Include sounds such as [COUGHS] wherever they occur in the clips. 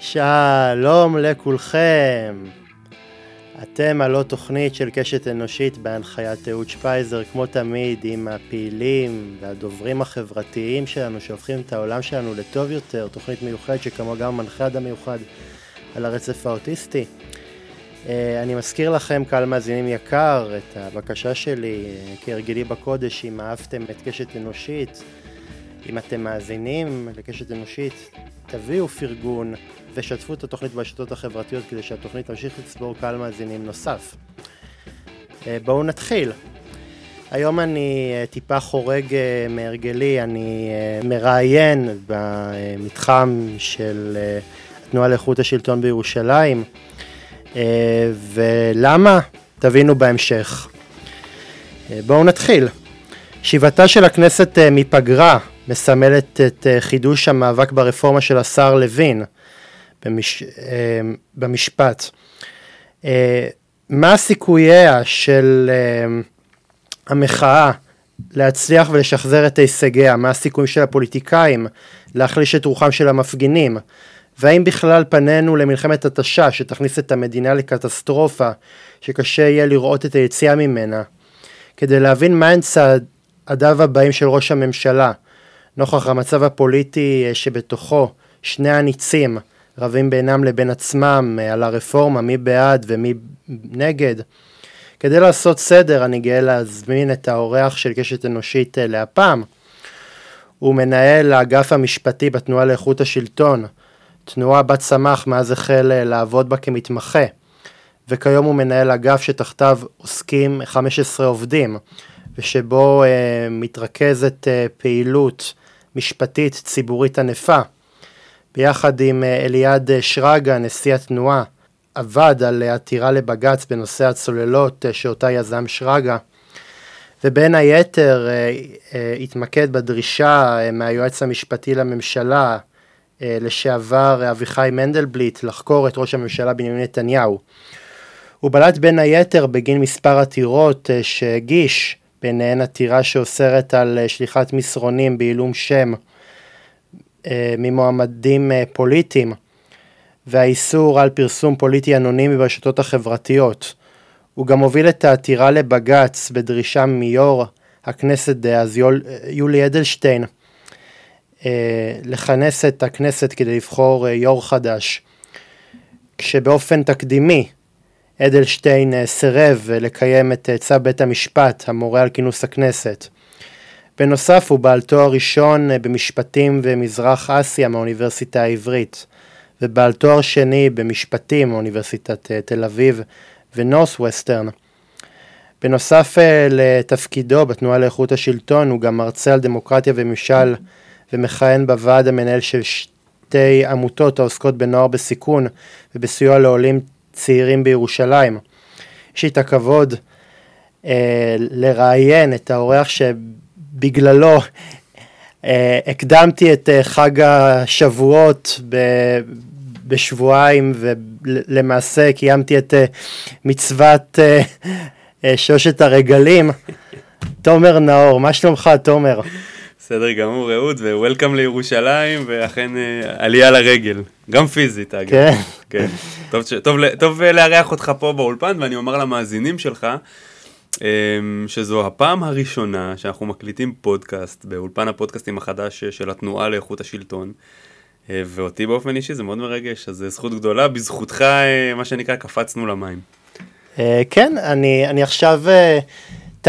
שלום לכולכם. אתם הלא תוכנית של קשת אנושית בהנחיית אהוד שפייזר, כמו תמיד, עם הפעילים והדוברים החברתיים שלנו, שהופכים את העולם שלנו לטוב יותר, תוכנית מיוחדת שכמו גם מנחה אדם מיוחד על הרצף האוטיסטי. אה, אני מזכיר לכם, קהל מאזינים יקר, את הבקשה שלי, כהרגלי בקודש, אם אהבתם את קשת אנושית, אם אתם מאזינים לקשת אנושית, תביאו פרגון ושתפו את התוכנית ברשתות החברתיות כדי שהתוכנית תמשיך לצבור קהל מאזינים נוסף. אה, בואו נתחיל. היום אני טיפה חורג מהרגלי, אני מראיין במתחם של התנועה לאיכות השלטון בירושלים. אה, ולמה? תבינו בהמשך. אה, בואו נתחיל. שיבתה של הכנסת אה, מפגרה מסמלת את חידוש המאבק ברפורמה של השר לוין במש... במשפט. מה סיכוייה של המחאה להצליח ולשחזר את הישגיה? מה הסיכויים של הפוליטיקאים להחליש את רוחם של המפגינים? והאם בכלל פנינו למלחמת התשה שתכניס את המדינה לקטסטרופה שקשה יהיה לראות את היציאה ממנה? כדי להבין מהן צעדיו הבאים של ראש הממשלה, נוכח המצב הפוליטי אה, שבתוכו שני הניצים רבים בינם לבין עצמם אה, על הרפורמה, מי בעד ומי נגד. כדי לעשות סדר אני גאה להזמין את האורח של קשת אנושית אה, להפעם. הוא מנהל האגף המשפטי בתנועה לאיכות השלטון, תנועה בת סמך מאז החל אה, לעבוד בה כמתמחה, וכיום הוא מנהל אגף שתחתיו עוסקים 15 עובדים, ושבו uh, מתרכזת uh, פעילות משפטית ציבורית ענפה. ביחד עם uh, אליעד שרגא, נשיא התנועה, עבד על עתירה לבג"ץ בנושא הצוללות שאותה יזם שרגא. ובין היתר התמקד בדרישה מהיועץ המשפטי לממשלה אה, לשעבר אביחי מנדלבליט לחקור את ראש הממשלה בנימין נתניהו. הוא בלט בין היתר בגין מספר עתירות אה, שהגיש, ביניהן עתירה שאוסרת על אה, שליחת מסרונים בעילום שם ממועמדים פוליטיים והאיסור על פרסום פוליטי אנונימי ברשתות החברתיות. הוא גם הוביל את העתירה לבג"ץ בדרישה מיו"ר הכנסת דאז יולי אדלשטיין אה, לכנס את הכנסת כדי לבחור אה, יו"ר חדש, כשבאופן תקדימי אדלשטיין אה, סירב לקיים את צו בית המשפט המורה על כינוס הכנסת. בנוסף הוא בעל תואר ראשון במשפטים ומזרח אסיה מהאוניברסיטה העברית ובעל תואר שני במשפטים מאוניברסיטת תל אביב ונורס ווסטרן. בנוסף לתפקידו בתנועה לאיכות השלטון הוא גם מרצה על דמוקרטיה וממשל ומכהן בוועד המנהל של שתי עמותות העוסקות בנוער בסיכון ובסיוע לעולים צעירים בירושלים. יש לי את הכבוד אה, לראיין את האורח שבגללו אה, הקדמתי את אה, חג השבועות ב, בשבועיים ולמעשה קיימתי את אה, מצוות אה, אה, שושת הרגלים. תומר נאור, מה שלומך תומר? בסדר גמור, אהוד, ווולקאם לירושלים, ואכן אה, עלייה לרגל, גם פיזית אגב. כן. כן. טוב, טוב, טוב אה, לארח אותך פה באולפן, ואני אומר למאזינים שלך, אה, שזו הפעם הראשונה שאנחנו מקליטים פודקאסט באולפן הפודקאסטים החדש של התנועה לאיכות השלטון. ואותי באופן אישי זה מאוד מרגש, אז זו זכות גדולה, בזכותך, מה שנקרא, קפצנו למים. כן, אני, אני עכשיו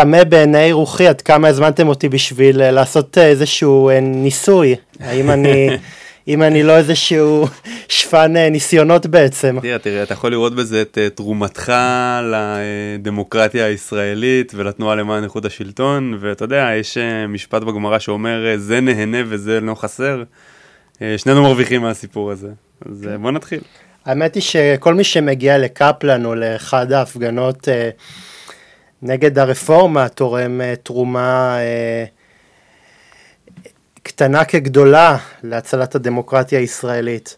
תמה בעיני רוחי עד כמה הזמנתם אותי בשביל אה, לעשות אה, איזשהו אה, ניסוי, האם אני... [LAUGHS] אם אני לא איזשהו שפן ניסיונות בעצם. תראה, תראה, אתה יכול לראות בזה את תרומתך לדמוקרטיה הישראלית ולתנועה למען איכות השלטון, ואתה יודע, יש משפט בגמרא שאומר, זה נהנה וזה לא חסר. שנינו מרוויחים מהסיפור הזה. אז בוא נתחיל. האמת היא שכל מי שמגיע לקפלן או לאחד ההפגנות נגד הרפורמה תורם אה, תרומה אה, קטנה כגדולה להצלת הדמוקרטיה הישראלית.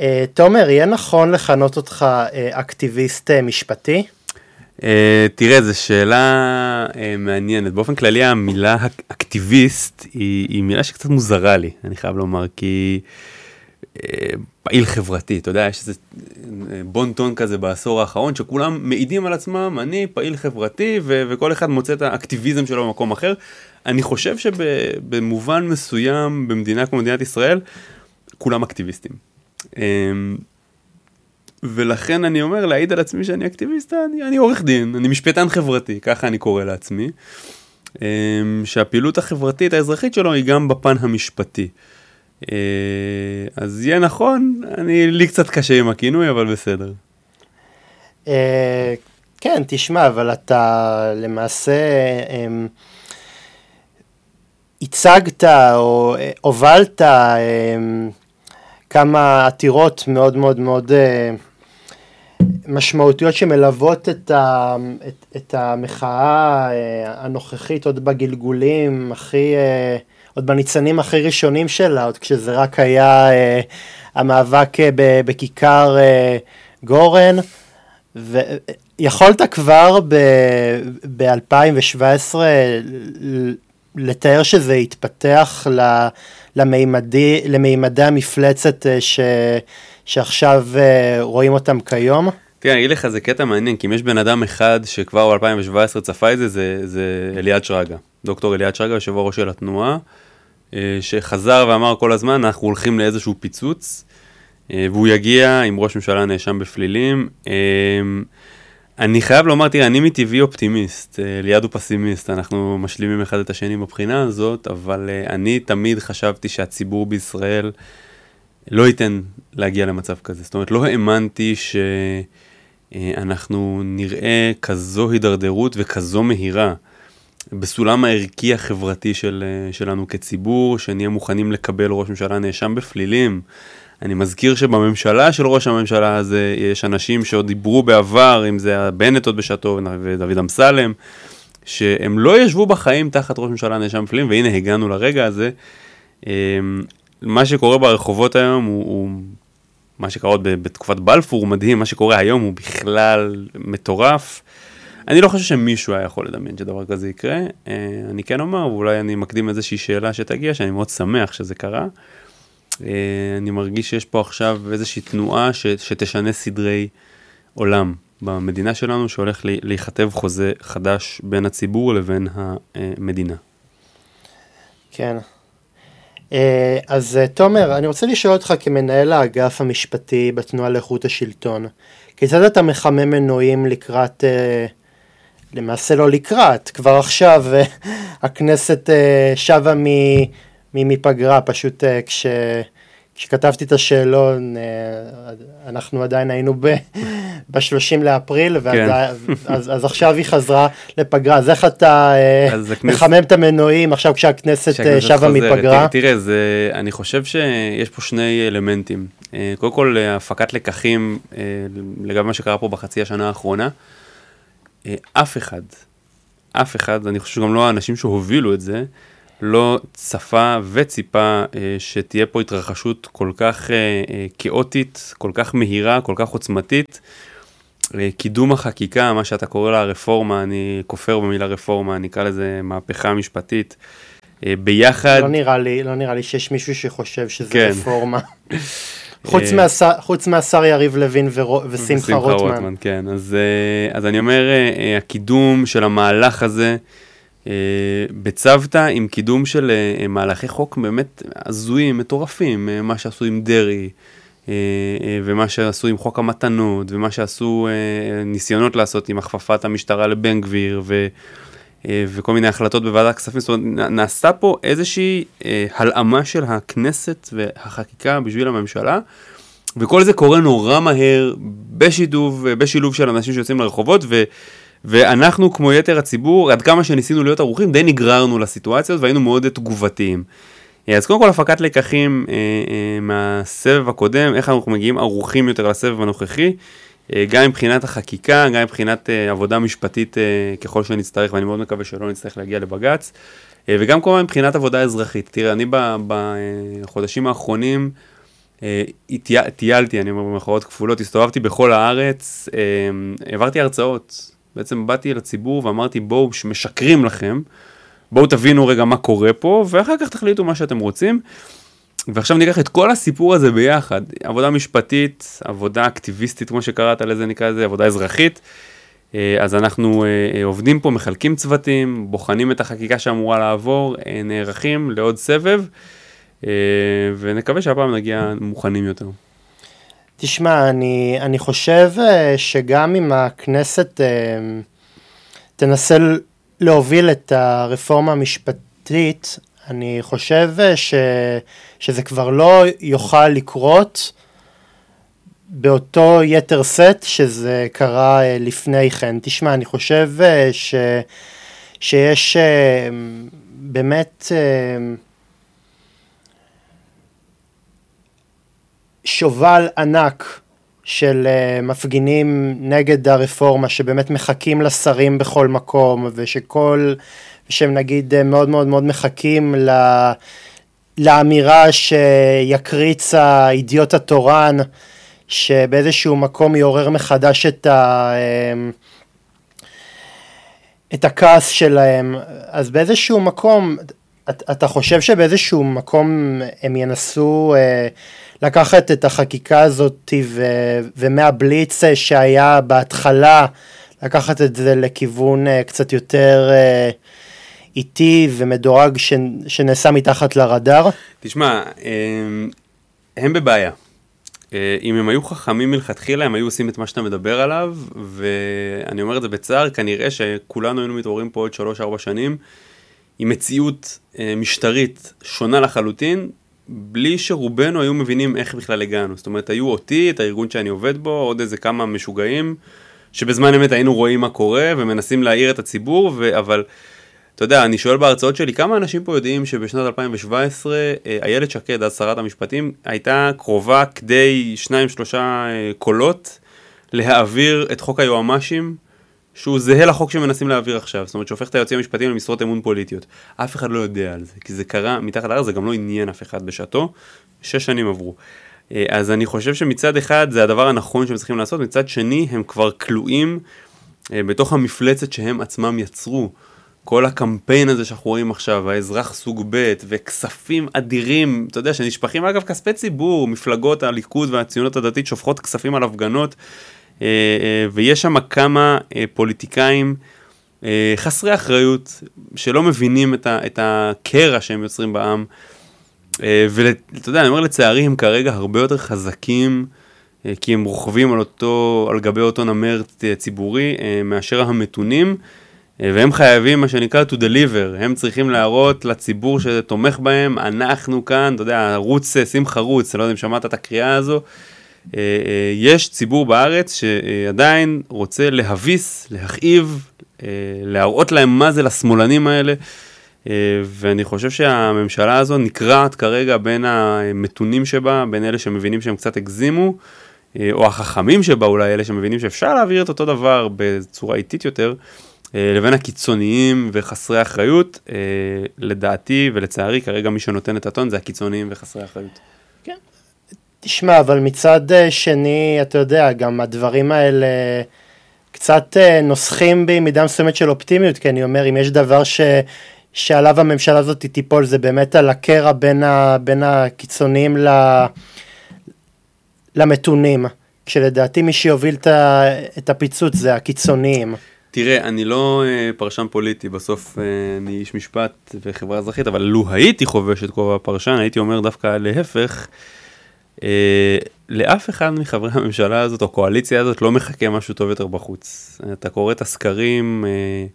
אה, תומר, יהיה נכון לכנות אותך אקטיביסט משפטי? תראה, זו שאלה מעניינת. באופן כללי המילה אקטיביסט היא, היא מילה שקצת מוזרה לי, אני חייב לומר, כי פעיל חברתי, אתה יודע, יש איזה בון טון כזה בעשור האחרון, שכולם מעידים על עצמם, אני פעיל חברתי, ו- וכל אחד מוצא את האקטיביזם שלו במקום אחר. אני חושב שבמובן מסוים, במדינה כמו מדינת ישראל, כולם אקטיביסטים. אמ, ולכן אני אומר, להעיד על עצמי שאני אקטיביסט, אני, אני עורך דין, אני משפטן חברתי, ככה אני קורא לעצמי. אמ, שהפעילות החברתית האזרחית שלו היא גם בפן המשפטי. אה, אז יהיה נכון, אני, לי קצת קשה עם הכינוי, אבל בסדר. אה, כן, תשמע, אבל אתה למעשה אמ, הצגת או אה, הובלת אמ, כמה עתירות מאוד מאוד מאוד משמעותיות שמלוות את, ה, את, את המחאה הנוכחית עוד בגלגולים הכי, עוד בניצנים הכי ראשונים שלה, עוד כשזה רק היה המאבק בכיכר גורן. ויכולת כבר ב-2017 לתאר שזה יתפתח למימדי, למימדי המפלצת אה, ש, שעכשיו אה, רואים אותם כיום? תראה, אני אגיד לך, זה קטע מעניין, כי אם יש בן אדם אחד שכבר ב-2017 צפה את זה, זה, זה אליעד שרגא. דוקטור אליעד שרגא, יושב הראש של התנועה, אה, שחזר ואמר כל הזמן, אנחנו הולכים לאיזשהו פיצוץ. אה, והוא יגיע עם ראש ממשלה נאשם בפלילים. אה, אני חייב לומר, תראה, אני מטבעי אופטימיסט, אה, ליד הוא פסימיסט, אנחנו משלימים אחד את השני מבחינה הזאת, אבל אני תמיד חשבתי שהציבור בישראל לא ייתן להגיע למצב כזה. זאת אומרת, לא האמנתי שאנחנו נראה כזו הידרדרות וכזו מהירה. בסולם הערכי החברתי של, שלנו כציבור, שנהיה מוכנים לקבל ראש ממשלה נאשם בפלילים, אני מזכיר שבממשלה של ראש הממשלה הזה יש אנשים שעוד דיברו בעבר, אם זה בנט עוד בשעתו ודוד אמסלם, שהם לא ישבו בחיים תחת ראש ממשלה נאשם בפלילים, והנה הגענו לרגע הזה. אמ, מה שקורה ברחובות היום הוא, הוא מה שקרה עוד בתקופת בלפור הוא מדהים, מה שקורה היום הוא בכלל מטורף. אני לא חושב שמישהו היה יכול לדמיין שדבר כזה יקרה. אה, אני כן אומר, ואולי אני מקדים איזושהי שאלה שתגיע, שאני מאוד שמח שזה קרה. אה, אני מרגיש שיש פה עכשיו איזושהי תנועה ש, שתשנה סדרי עולם במדינה שלנו, שהולך להיכתב חוזה חדש בין הציבור לבין המדינה. כן. אה, אז תומר, אני רוצה לשאול אותך כמנהל האגף המשפטי בתנועה לאיכות השלטון, כיצד אתה מחמם מנועים לקראת, למעשה לא לקראת, כבר עכשיו הכנסת שבה מפגרה, פשוט uh, כש... כשכתבתי את השאלון, אנחנו עדיין היינו ב-30 לאפריל, כן. אז, אז עכשיו היא חזרה לפגרה, אז איך אתה uh, הכנסת... מחמם את המנועים עכשיו כשהכנסת שבה מפגרה? תראה, זה, אני חושב שיש פה שני אלמנטים. קודם כל, הפקת לקחים לגבי מה שקרה פה בחצי השנה האחרונה. Uh, אף אחד, אף אחד, אני חושב שגם לא האנשים שהובילו את זה, לא צפה וציפה אה, שתהיה פה התרחשות כל כך אה, אה, כאוטית, כל כך מהירה, כל כך עוצמתית. אה, קידום החקיקה, מה שאתה קורא לה רפורמה, אני כופר במילה רפורמה, אני אקרא לזה מהפכה משפטית. אה, ביחד... לא נראה לי, לא נראה לי שיש מישהו שחושב שזה כן. רפורמה. [LAUGHS] חוץ, אה, מהשר, חוץ מהשר יריב לוין ורו, ושמחה רוטמן. רוטמן. כן, אז, אה, אז אני אומר, אה, הקידום של המהלך הזה, בצוותא עם קידום של מהלכי חוק באמת הזויים, מטורפים, מה שעשו עם דרעי ומה שעשו עם חוק המתנות ומה שעשו ניסיונות לעשות עם הכפפת המשטרה לבן גביר ו... וכל מיני החלטות בוועדת הכספים, זאת אומרת, נעשתה פה איזושהי הלאמה של הכנסת והחקיקה בשביל הממשלה, וכל זה קורה נורא מהר, בשיתוף, בשילוב של אנשים שיוצאים לרחובות, ו... ואנחנו, כמו יתר הציבור, עד כמה שניסינו להיות ערוכים, די נגררנו לסיטואציות והיינו מאוד תגובתיים. אז קודם כל הפקת לקחים אה, אה, מהסבב הקודם, איך אנחנו מגיעים ערוכים יותר לסבב הנוכחי, אה, גם מבחינת החקיקה, גם מבחינת אה, עבודה משפטית אה, ככל שנצטרך, ואני מאוד מקווה שלא נצטרך להגיע לבג"ץ, אה, וגם כמובן מבחינת עבודה אזרחית. תראה, אני בחודשים האחרונים, אה, טיילתי, אני אומר במחאות כפולות, הסתובבתי בכל הארץ, אה, העברתי הרצאות, בעצם באתי לציבור ואמרתי בואו משקרים לכם, בואו תבינו רגע מה קורה פה ואחר כך תחליטו מה שאתם רוצים. ועכשיו ניקח את כל הסיפור הזה ביחד, עבודה משפטית, עבודה אקטיביסטית, כמו שקראת לזה, נקרא לזה, עבודה אזרחית. אה, אז אנחנו אה, עובדים פה, מחלקים צוותים, בוחנים את החקיקה שאמורה לעבור, נערכים לעוד סבב, ונקווה שהפעם נגיע מוכנים יותר. תשמע, אני, אני חושב שגם אם הכנסת תנסה להוביל את הרפורמה המשפטית, אני חושב ש, שזה כבר לא יוכל לקרות באותו יתר סט שזה קרה אה, לפני כן. תשמע, אני חושב אה, ש, שיש אה, באמת שובל ענק של uh, מפגינים נגד הרפורמה שבאמת מחכים לשרים בכל מקום ושכל, שהם נגיד uh, מאוד מאוד מאוד מחכים ל, לאמירה שיקריץ האידיוט התורן שבאיזשהו מקום יעורר מחדש את, ה, uh, את הכעס שלהם. אז באיזשהו מקום אתה חושב שבאיזשהו מקום הם ינסו uh, לקחת את החקיקה הזאת ו, ומהבליץ שהיה בהתחלה, לקחת את זה לכיוון אה, קצת יותר אה, איטי ומדורג ש, שנעשה מתחת לרדאר? תשמע, הם בבעיה. אה, אם הם היו חכמים מלכתחילה, הם היו עושים את מה שאתה מדבר עליו, ואני אומר את זה בצער, כנראה שכולנו היינו מתעוררים פה עוד 3-4 שנים עם מציאות משטרית שונה לחלוטין, בלי שרובנו היו מבינים איך בכלל הגענו. זאת אומרת, היו אותי, את הארגון שאני עובד בו, עוד איזה כמה משוגעים, שבזמן אמת היינו רואים מה קורה ומנסים להעיר את הציבור, ו... אבל אתה יודע, אני שואל בהרצאות שלי, כמה אנשים פה יודעים שבשנת 2017 אה, איילת שקד, אז שרת המשפטים, הייתה קרובה כדי שניים שלושה אה, קולות להעביר את חוק היועמ"שים שהוא זהה לחוק שמנסים להעביר עכשיו, זאת אומרת שהופך את היועצים המשפטיים למשרות אמון פוליטיות. אף אחד לא יודע על זה, כי זה קרה מתחת לארץ, זה גם לא עניין אף אחד בשעתו, שש שנים עברו. אה, אז אני חושב שמצד אחד זה הדבר הנכון שהם צריכים לעשות, מצד שני הם כבר כלואים בתוך המפלצת שהם עצמם יצרו. כל הקמפיין הזה שאנחנו רואים עכשיו, האזרח סוג ב' וכספים אדירים, אתה יודע, שנשפכים אגב כספי ציבור, מפלגות הליכוד והציונות הדתית שופכות כספים על הפגנות אה, אה, ויש שם כמה אה, פוליטיקאים חסרי אחריות, שלא מבינים את הקרע שהם יוצרים בעם. ואתה יודע, אני אומר לצערי, הם כרגע הרבה יותר חזקים, כי הם רוכבים על אותו, על גבי אותו נמר ציבורי, מאשר המתונים. והם חייבים מה שנקרא to deliver, הם צריכים להראות לציבור שתומך בהם, אנחנו כאן, אתה יודע, ערוץ שמחה רוץ, אני לא יודע אם שמעת את הקריאה הזו, אה, אה, יש ציבור בארץ שעדיין רוצה להביס, להכאיב, אה, להראות להם מה זה לשמאלנים האלה. ואני חושב שהממשלה הזו נקרעת כרגע בין המתונים שבה, בין אלה שמבינים שהם קצת הגזימו, או החכמים שבה אולי, אלה שמבינים שאפשר להעביר את אותו דבר בצורה איטית יותר, לבין הקיצוניים וחסרי אחריות. לדעתי ולצערי, כרגע מי שנותן את הטון זה הקיצוניים וחסרי אחריות. תשמע, אבל מצד אה, שני, אתה יודע, גם הדברים האלה קצת אה, נוסחים בי מידה מסוימת של אופטימיות, כי אני אומר, אם יש דבר ש... שעליו הממשלה הזאת תיפול, זה באמת על הקרע בין, ה... בין הקיצוניים ל... למתונים, כשלדעתי מי שיוביל את הפיצוץ זה הקיצוניים. תראה, אני לא uh, פרשן פוליטי, בסוף uh, אני איש משפט וחברה אזרחית, אבל לו הייתי חובש את כובע הפרשן, הייתי אומר דווקא להפך. אה, לאף אחד מחברי הממשלה הזאת או הקואליציה הזאת לא מחכה משהו טוב יותר בחוץ. אתה קורא את הסקרים אה,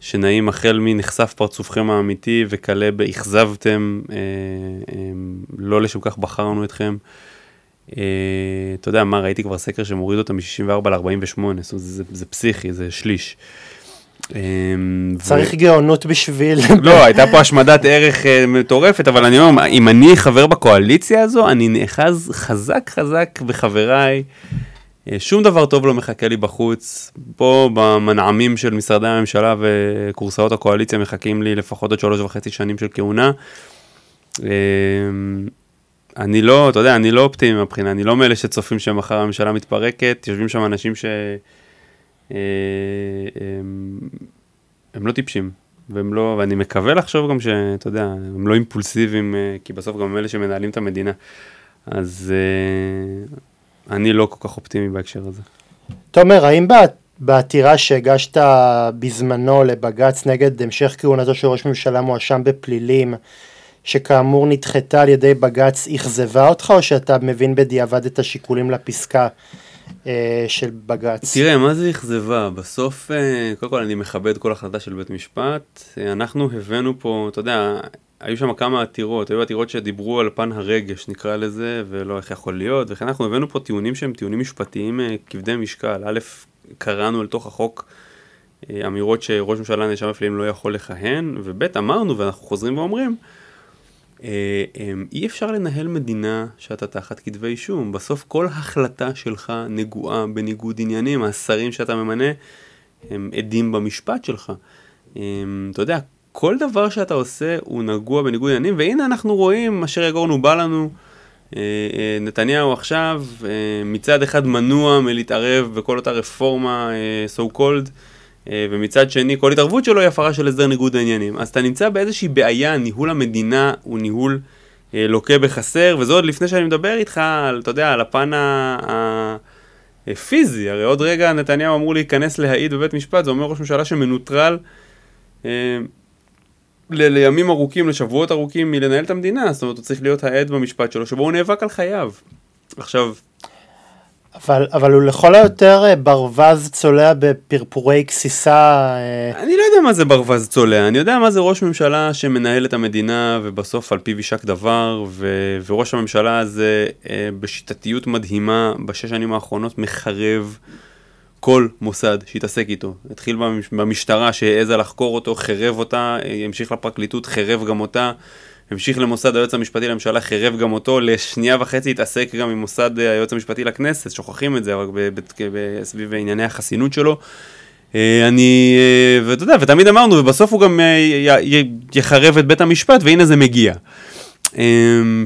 שנעים החל מנחשף פרצופכם האמיתי וכלה באכזבתם, אה, לא לשם כך בחרנו אתכם. אתה יודע מה, ראיתי כבר סקר שמוריד אותם מ-64 ל-48, זאת אומרת זה, פסיכי, זה שליש. אמ, צריך גאונות בשביל... [LAUGHS] לא, הייתה פה השמדת ערך אה, מטורפת, אבל אני אומר, אם אני חבר בקואליציה הזו, אני נאחז חזק חזק בחבריי. אה, שום דבר טוב לא מחכה לי בחוץ. פה במנעמים של משרדי הממשלה וקורסאות הקואליציה מחכים לי לפחות עוד שלוש וחצי שנים של כהונה. אני לא, אתה יודע, אני לא אופטימי מבחינה, אני לא מאלה שצופים שמחר הממשלה מתפרקת, יושבים שם אנשים ש... אה, הם, הם לא טיפשים, והם לא, ואני מקווה לחשוב גם שאתה יודע, הם לא אימפולסיביים, כי בסוף גם הם אלה שמנהלים את המדינה. אז אני לא כל כך אופטימי בהקשר הזה. תומר, האם בעתירה שהגשת בזמנו לבג"ץ נגד המשך כהונתו של ראש ממשלה מואשם בפלילים, שכאמור נדחתה על ידי בג"ץ, אכזבה אותך או שאתה מבין בדיעבד את השיקולים לפסקה אה, של בג"ץ? תראה, מה זה אכזבה? בסוף, אה, קודם כל אני מכבד כל החלטה של בית משפט. אה, אנחנו הבאנו פה, אתה יודע, היו שם כמה עתירות, היו עתירות שדיברו על פן הרגש נקרא לזה, ולא איך יכול להיות, וכן אנחנו הבאנו פה טיעונים שהם טיעונים משפטיים אה, כבדי משקל. א', קראנו לתוך החוק אה, אמירות שראש ממשלה נאשם בפלילים לא יכול לכהן, וב', אמרנו ואנחנו חוזרים ואומרים, אי אפשר לנהל מדינה שאתה תחת כתבי אישום. בסוף כל החלטה שלך נגועה בניגוד עניינים, השרים שאתה ממנה הם עדים במשפט שלך. אתה יודע, כל דבר שאתה עושה הוא נגוע בניגוד עניינים, והנה אנחנו רואים אשר יגורנו בא לנו. אה, אה, נתניהו עכשיו אה, מצד אחד מנוע מלהתערב בכל אותה רפורמה so called, ומצד שני כל התערבות שלו היא הפרה של הסדר ניגוד העניינים. אז אתה נמצא באיזושהי בעיה, ניהול המדינה הוא ניהול לוקה בחסר, וזה עוד לפני שאני מדבר איתך, על, אתה יודע, על הפן הפיזי, הרי עוד רגע נתניהו אמור להיכנס להעיד בבית משפט, זה אומר ראש ממשלה שמנוטרל ל- לימים ארוכים, לשבועות ארוכים מלנהל את המדינה, זאת אומרת הוא צריך להיות העד במשפט שלו, שבו הוא נאבק על חייו. עכשיו... אבל, אבל הוא לכל היותר אה, ברווז צולע בפרפורי גסיסה. אה. אני לא יודע מה זה ברווז צולע, אני יודע מה זה ראש ממשלה שמנהל את המדינה ובסוף על פיו יישק דבר, ו, וראש הממשלה הזה אה, בשיטתיות מדהימה בשש שנים האחרונות מחרב. כל מוסד שהתעסק איתו. התחיל במשטרה שהעזה לחקור אותו, חרב אותה, המשיך לפרקליטות, חרב גם אותה, המשיך למוסד היועץ המשפטי לממשלה, חרב גם אותו, לשנייה וחצי התעסק גם עם מוסד היועץ המשפטי לכנסת, שוכחים את זה רק סביב ענייני החסינות שלו. אה, אני, אה, ואתה יודע, ותמיד אמרנו, ובסוף הוא גם אה, יחרב את בית המשפט, והנה זה מגיע.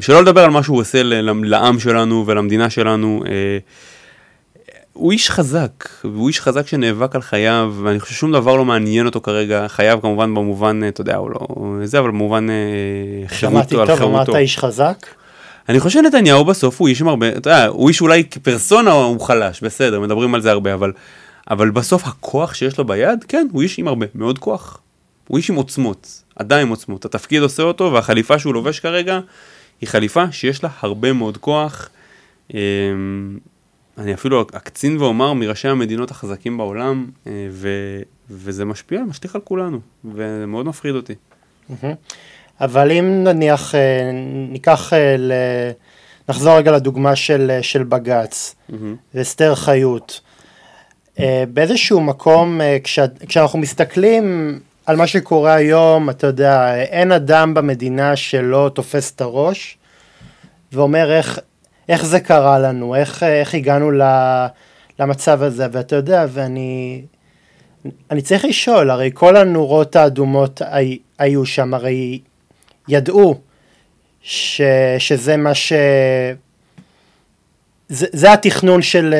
שלא לדבר על מה שהוא עושה לעם שלנו ולמדינה שלנו. הוא איש חזק, והוא איש חזק שנאבק על חייו, ואני חושב ששום דבר לא מעניין אותו כרגע, חייו כמובן במובן, אתה יודע, הוא לא זה, אבל במובן אה, חירותו, על חירותו. שמעתי טוב, אמרת איש חזק? אני חושב שנתניהו בסוף הוא איש עם הרבה, אתה יודע, הוא איש אולי כפרסונה הוא חלש, בסדר, מדברים על זה הרבה, אבל, אבל בסוף הכוח שיש לו ביד, כן, הוא איש עם הרבה מאוד כוח. הוא איש עם עוצמות, עדיין עם עוצמות. התפקיד עושה אותו, והחליפה שהוא לובש כרגע, היא חליפה שיש לה הרבה מאוד כוח. אני אפילו אקצין ואומר מראשי המדינות החזקים בעולם, אה, ו, וזה משפיע, משליך על כולנו, וזה מאוד מפחיד אותי. אבל אם נניח אה, ניקח, אה, נחזור רגע לדוגמה של, של בג"ץ ואסתר חיות, באיזשהו מקום, כש, כשאנחנו מסתכלים על מה שקורה היום, אתה יודע, אין אדם במדינה שלא תופס את הראש ואומר איך, איך זה קרה לנו, איך, איך הגענו למצב הזה, ואתה יודע, ואני אני צריך לשאול, הרי כל הנורות האדומות היו שם, הרי ידעו ש, שזה מה ש... זה, זה התכנון של,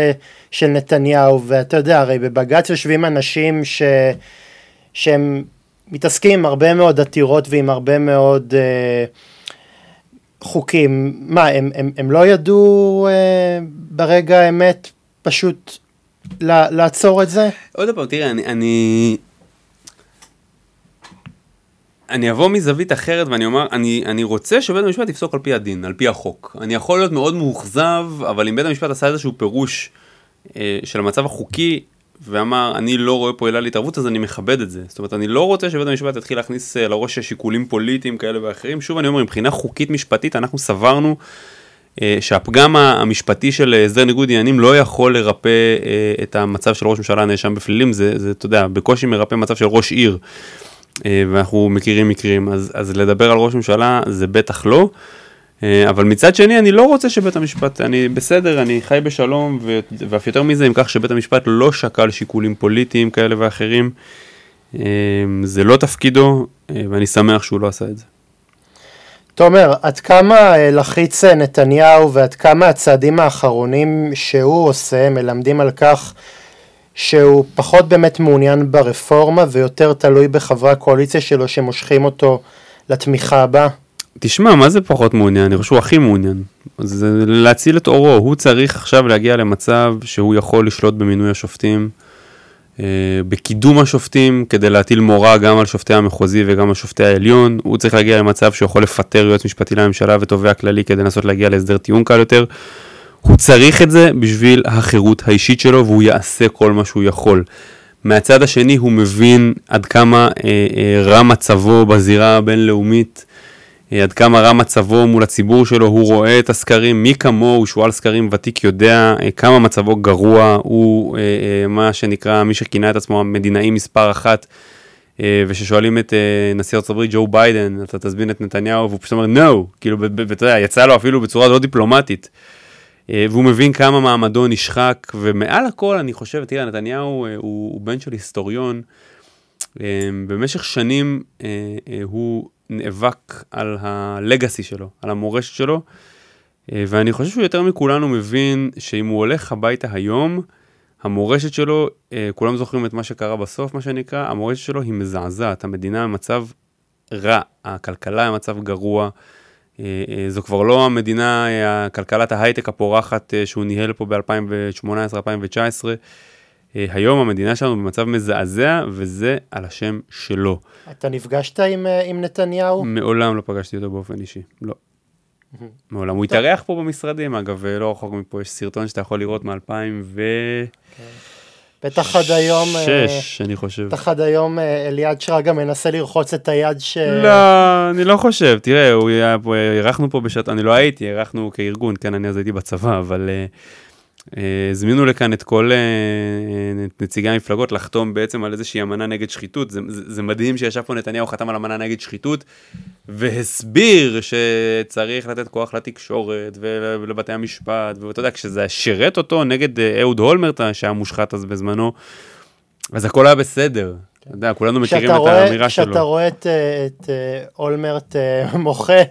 של נתניהו, ואתה יודע, הרי בבג"ץ יושבים אנשים ש, שהם מתעסקים עם הרבה מאוד עתירות ועם הרבה מאוד... Uh, חוקים, מה, הם, הם, הם לא ידעו אה, ברגע האמת פשוט לעצור את זה? עוד פעם, תראה, אני, אני... אני אבוא מזווית אחרת ואני אומר, אני, אני רוצה שבית המשפט יפסוק על פי הדין, על פי החוק. אני יכול להיות מאוד מאוכזב, אבל אם בית המשפט עשה איזשהו פירוש אה, של המצב החוקי, ואמר, אני לא רואה פה עילה להתערבות, אז אני מכבד את זה. זאת אומרת, אני לא רוצה שבית המשפט יתחיל להכניס אה, לראש שיקולים פוליטיים כאלה ואחרים. שוב, אני אומר, מבחינה חוקית משפטית, אנחנו סברנו אה, שהפגם המשפטי של אה, הסדר ניגוד עניינים לא יכול לרפא אה, את המצב של ראש ממשלה נאשם בפלילים, זה, זה, אתה יודע, בקושי מרפא מצב של ראש עיר, אה, ואנחנו מכירים מקרים, אז, אז לדבר על ראש ממשלה זה בטח לא. אה, אבל מצד שני אני לא רוצה שבית המשפט, אני בסדר, אני חי בשלום ואף יותר מזה, אם כך שבית המשפט לא שקל שיקולים פוליטיים כאלה ואחרים, אה, זה לא תפקידו אה, ואני שמח שהוא לא עשה את זה. תומר, עד כמה לחיץ נתניהו ועד כמה הצעדים האחרונים שהוא עושה מלמדים על כך שהוא פחות באמת מעוניין ברפורמה ויותר תלוי בחברי הקואליציה שלו שמושכים אותו לתמיכה הבאה? תשמע, מה זה פחות מעוניין? אני חושב שהוא הכי מעוניין. זה להציל את אורו, הוא צריך עכשיו להגיע למצב שהוא יכול לשלוט במינוי השופטים, אה, בקידום השופטים, כדי להטיל מורא גם על שופטי המחוזי וגם על שופטי העליון. הוא צריך להגיע למצב שהוא יכול לפטר יועץ משפטי לממשלה ותובע כללי כדי לנסות להגיע להסדר טיעון קל יותר. הוא צריך את זה בשביל החירות האישית שלו והוא יעשה כל מה שהוא יכול. מהצד השני הוא מבין עד כמה אה, אה, רע מצבו בזירה הבינלאומית, עד כמה רע מצבו מול הציבור שלו, הוא רואה את הסקרים, מי כמוהו, שועל סקרים ותיק יודע אה, כמה מצבו גרוע, הוא אה, אה, מה שנקרא, מי שכינה את עצמו המדינאי מספר אחת. וששואלים את נשיא ארצות הברית ג'ו ביידן, אתה תזמין את נתניהו, והוא פשוט אומר no, כאילו, ואתה יודע, יצא לו אפילו בצורה לא דיפלומטית. והוא מבין כמה מעמדו נשחק, ומעל הכל אני חושב, תראה, נתניהו הוא, הוא בן של היסטוריון. במשך שנים הוא נאבק על הלגאסי שלו, על המורשת שלו, ואני חושב שהוא יותר מכולנו מבין שאם הוא הולך הביתה היום, המורשת שלו, כולם זוכרים את מה שקרה בסוף, מה שנקרא, המורשת שלו היא מזעזעת, המדינה במצב רע, הכלכלה במצב גרוע, אה, אה, זו כבר לא המדינה, אה, כלכלת ההייטק הפורחת שהוא ניהל פה ב-2018-2019. היום המדינה שלנו במצב מזעזע, וזה על השם שלו. אתה נפגשת עם, עם נתניהו? מעולם לא פגשתי אותו באופן אישי, לא. מעולם. הוא התארח פה במשרדים, אגב, לא רחוק מפה יש סרטון שאתה יכול לראות מ-2000 ו... כן. בטח עד היום... שש, אני חושב. בטח עד היום אליעד שרגא מנסה לרחוץ את היד ש... לא, אני לא חושב. תראה, הוא היה פה, אירחנו פה בשעת... אני לא הייתי, אירחנו כארגון, כן, אני אז הייתי בצבא, אבל... הזמינו לכאן את כל נציגי המפלגות לחתום בעצם על איזושהי אמנה נגד שחיתות. זה, זה, זה מדהים שישב פה נתניהו, חתם על אמנה נגד שחיתות, והסביר שצריך לתת כוח לתקשורת ולבתי המשפט, ואתה יודע, כשזה שירת אותו נגד אהוד הולמרט, שהיה מושחת אז בזמנו, אז הכל היה בסדר. אתה יודע, כולנו מכירים את האמירה שלו. כשאתה רואה את, את אולמרט מוחה,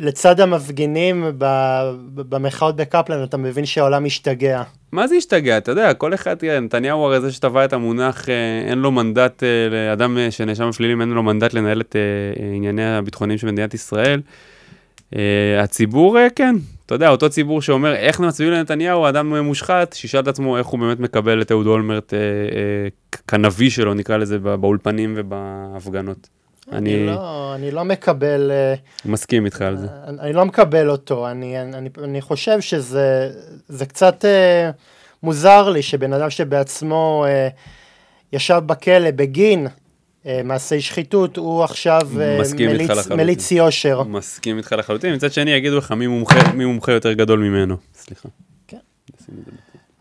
לצד המפגינים במחאות בקפלן, אתה מבין שהעולם משתגע. מה זה השתגע? אתה יודע, כל אחד, תראה, נתניהו הרי זה שטבע את המונח, אה, אין לו מנדט, אה, לאדם אה, שנאשם בפלילים, אין לו מנדט לנהל את ענייניה הביטחוניים של מדינת ישראל. הציבור, כן, אתה יודע, אותו ציבור שאומר, איך מצביעים לנתניהו, האדם מושחת, שישאל את עצמו איך הוא באמת מקבל את אהוד אולמרט כנביא שלו, נקרא לזה, באולפנים ובהפגנות. אני, לא, אני לא מקבל... אה, מסכים איתך על זה. אני, אני לא מקבל אותו, אני, אני, אני חושב שזה קצת אה, מוזר לי שבן אדם שבעצמו אה, ישב בכלא בגין אה, מעשי שחיתות, הוא עכשיו אה, מליץ, מליץ יושר. מסכים איתך לחלוטין, מצד שני יגידו לך מי מומחה, מי מומחה יותר גדול ממנו. סליחה. כן.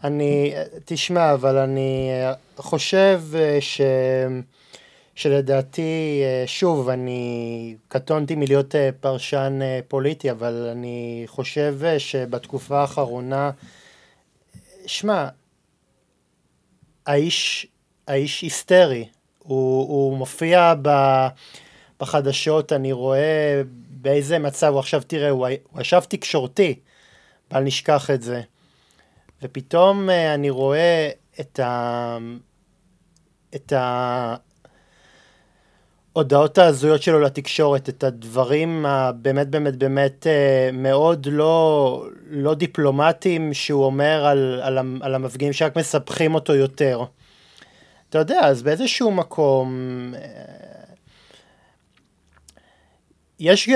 אני, תשמע, אבל אני אה, חושב ש... שלדעתי, אה, שוב, אני קטונתי מלהיות אה, פרשן אה, פוליטי, אבל אני חושב שבתקופה האחרונה, שמע, האיש, האיש היסטרי, הוא, הוא מופיע ב, בחדשות, אני רואה באיזה מצב הוא עכשיו, תראה, הוא, ישב תקשורתי, בל נשכח את זה. ופתאום אני רואה את ה... את ה... ההודעות ההזויות שלו לתקשורת, את הדברים הבאמת באמת באמת אה, מאוד לא, לא דיפלומטיים שהוא אומר על, על, על המפגינים שרק מספחים אותו יותר. אתה יודע, אז באיזשהו מקום אה, יש,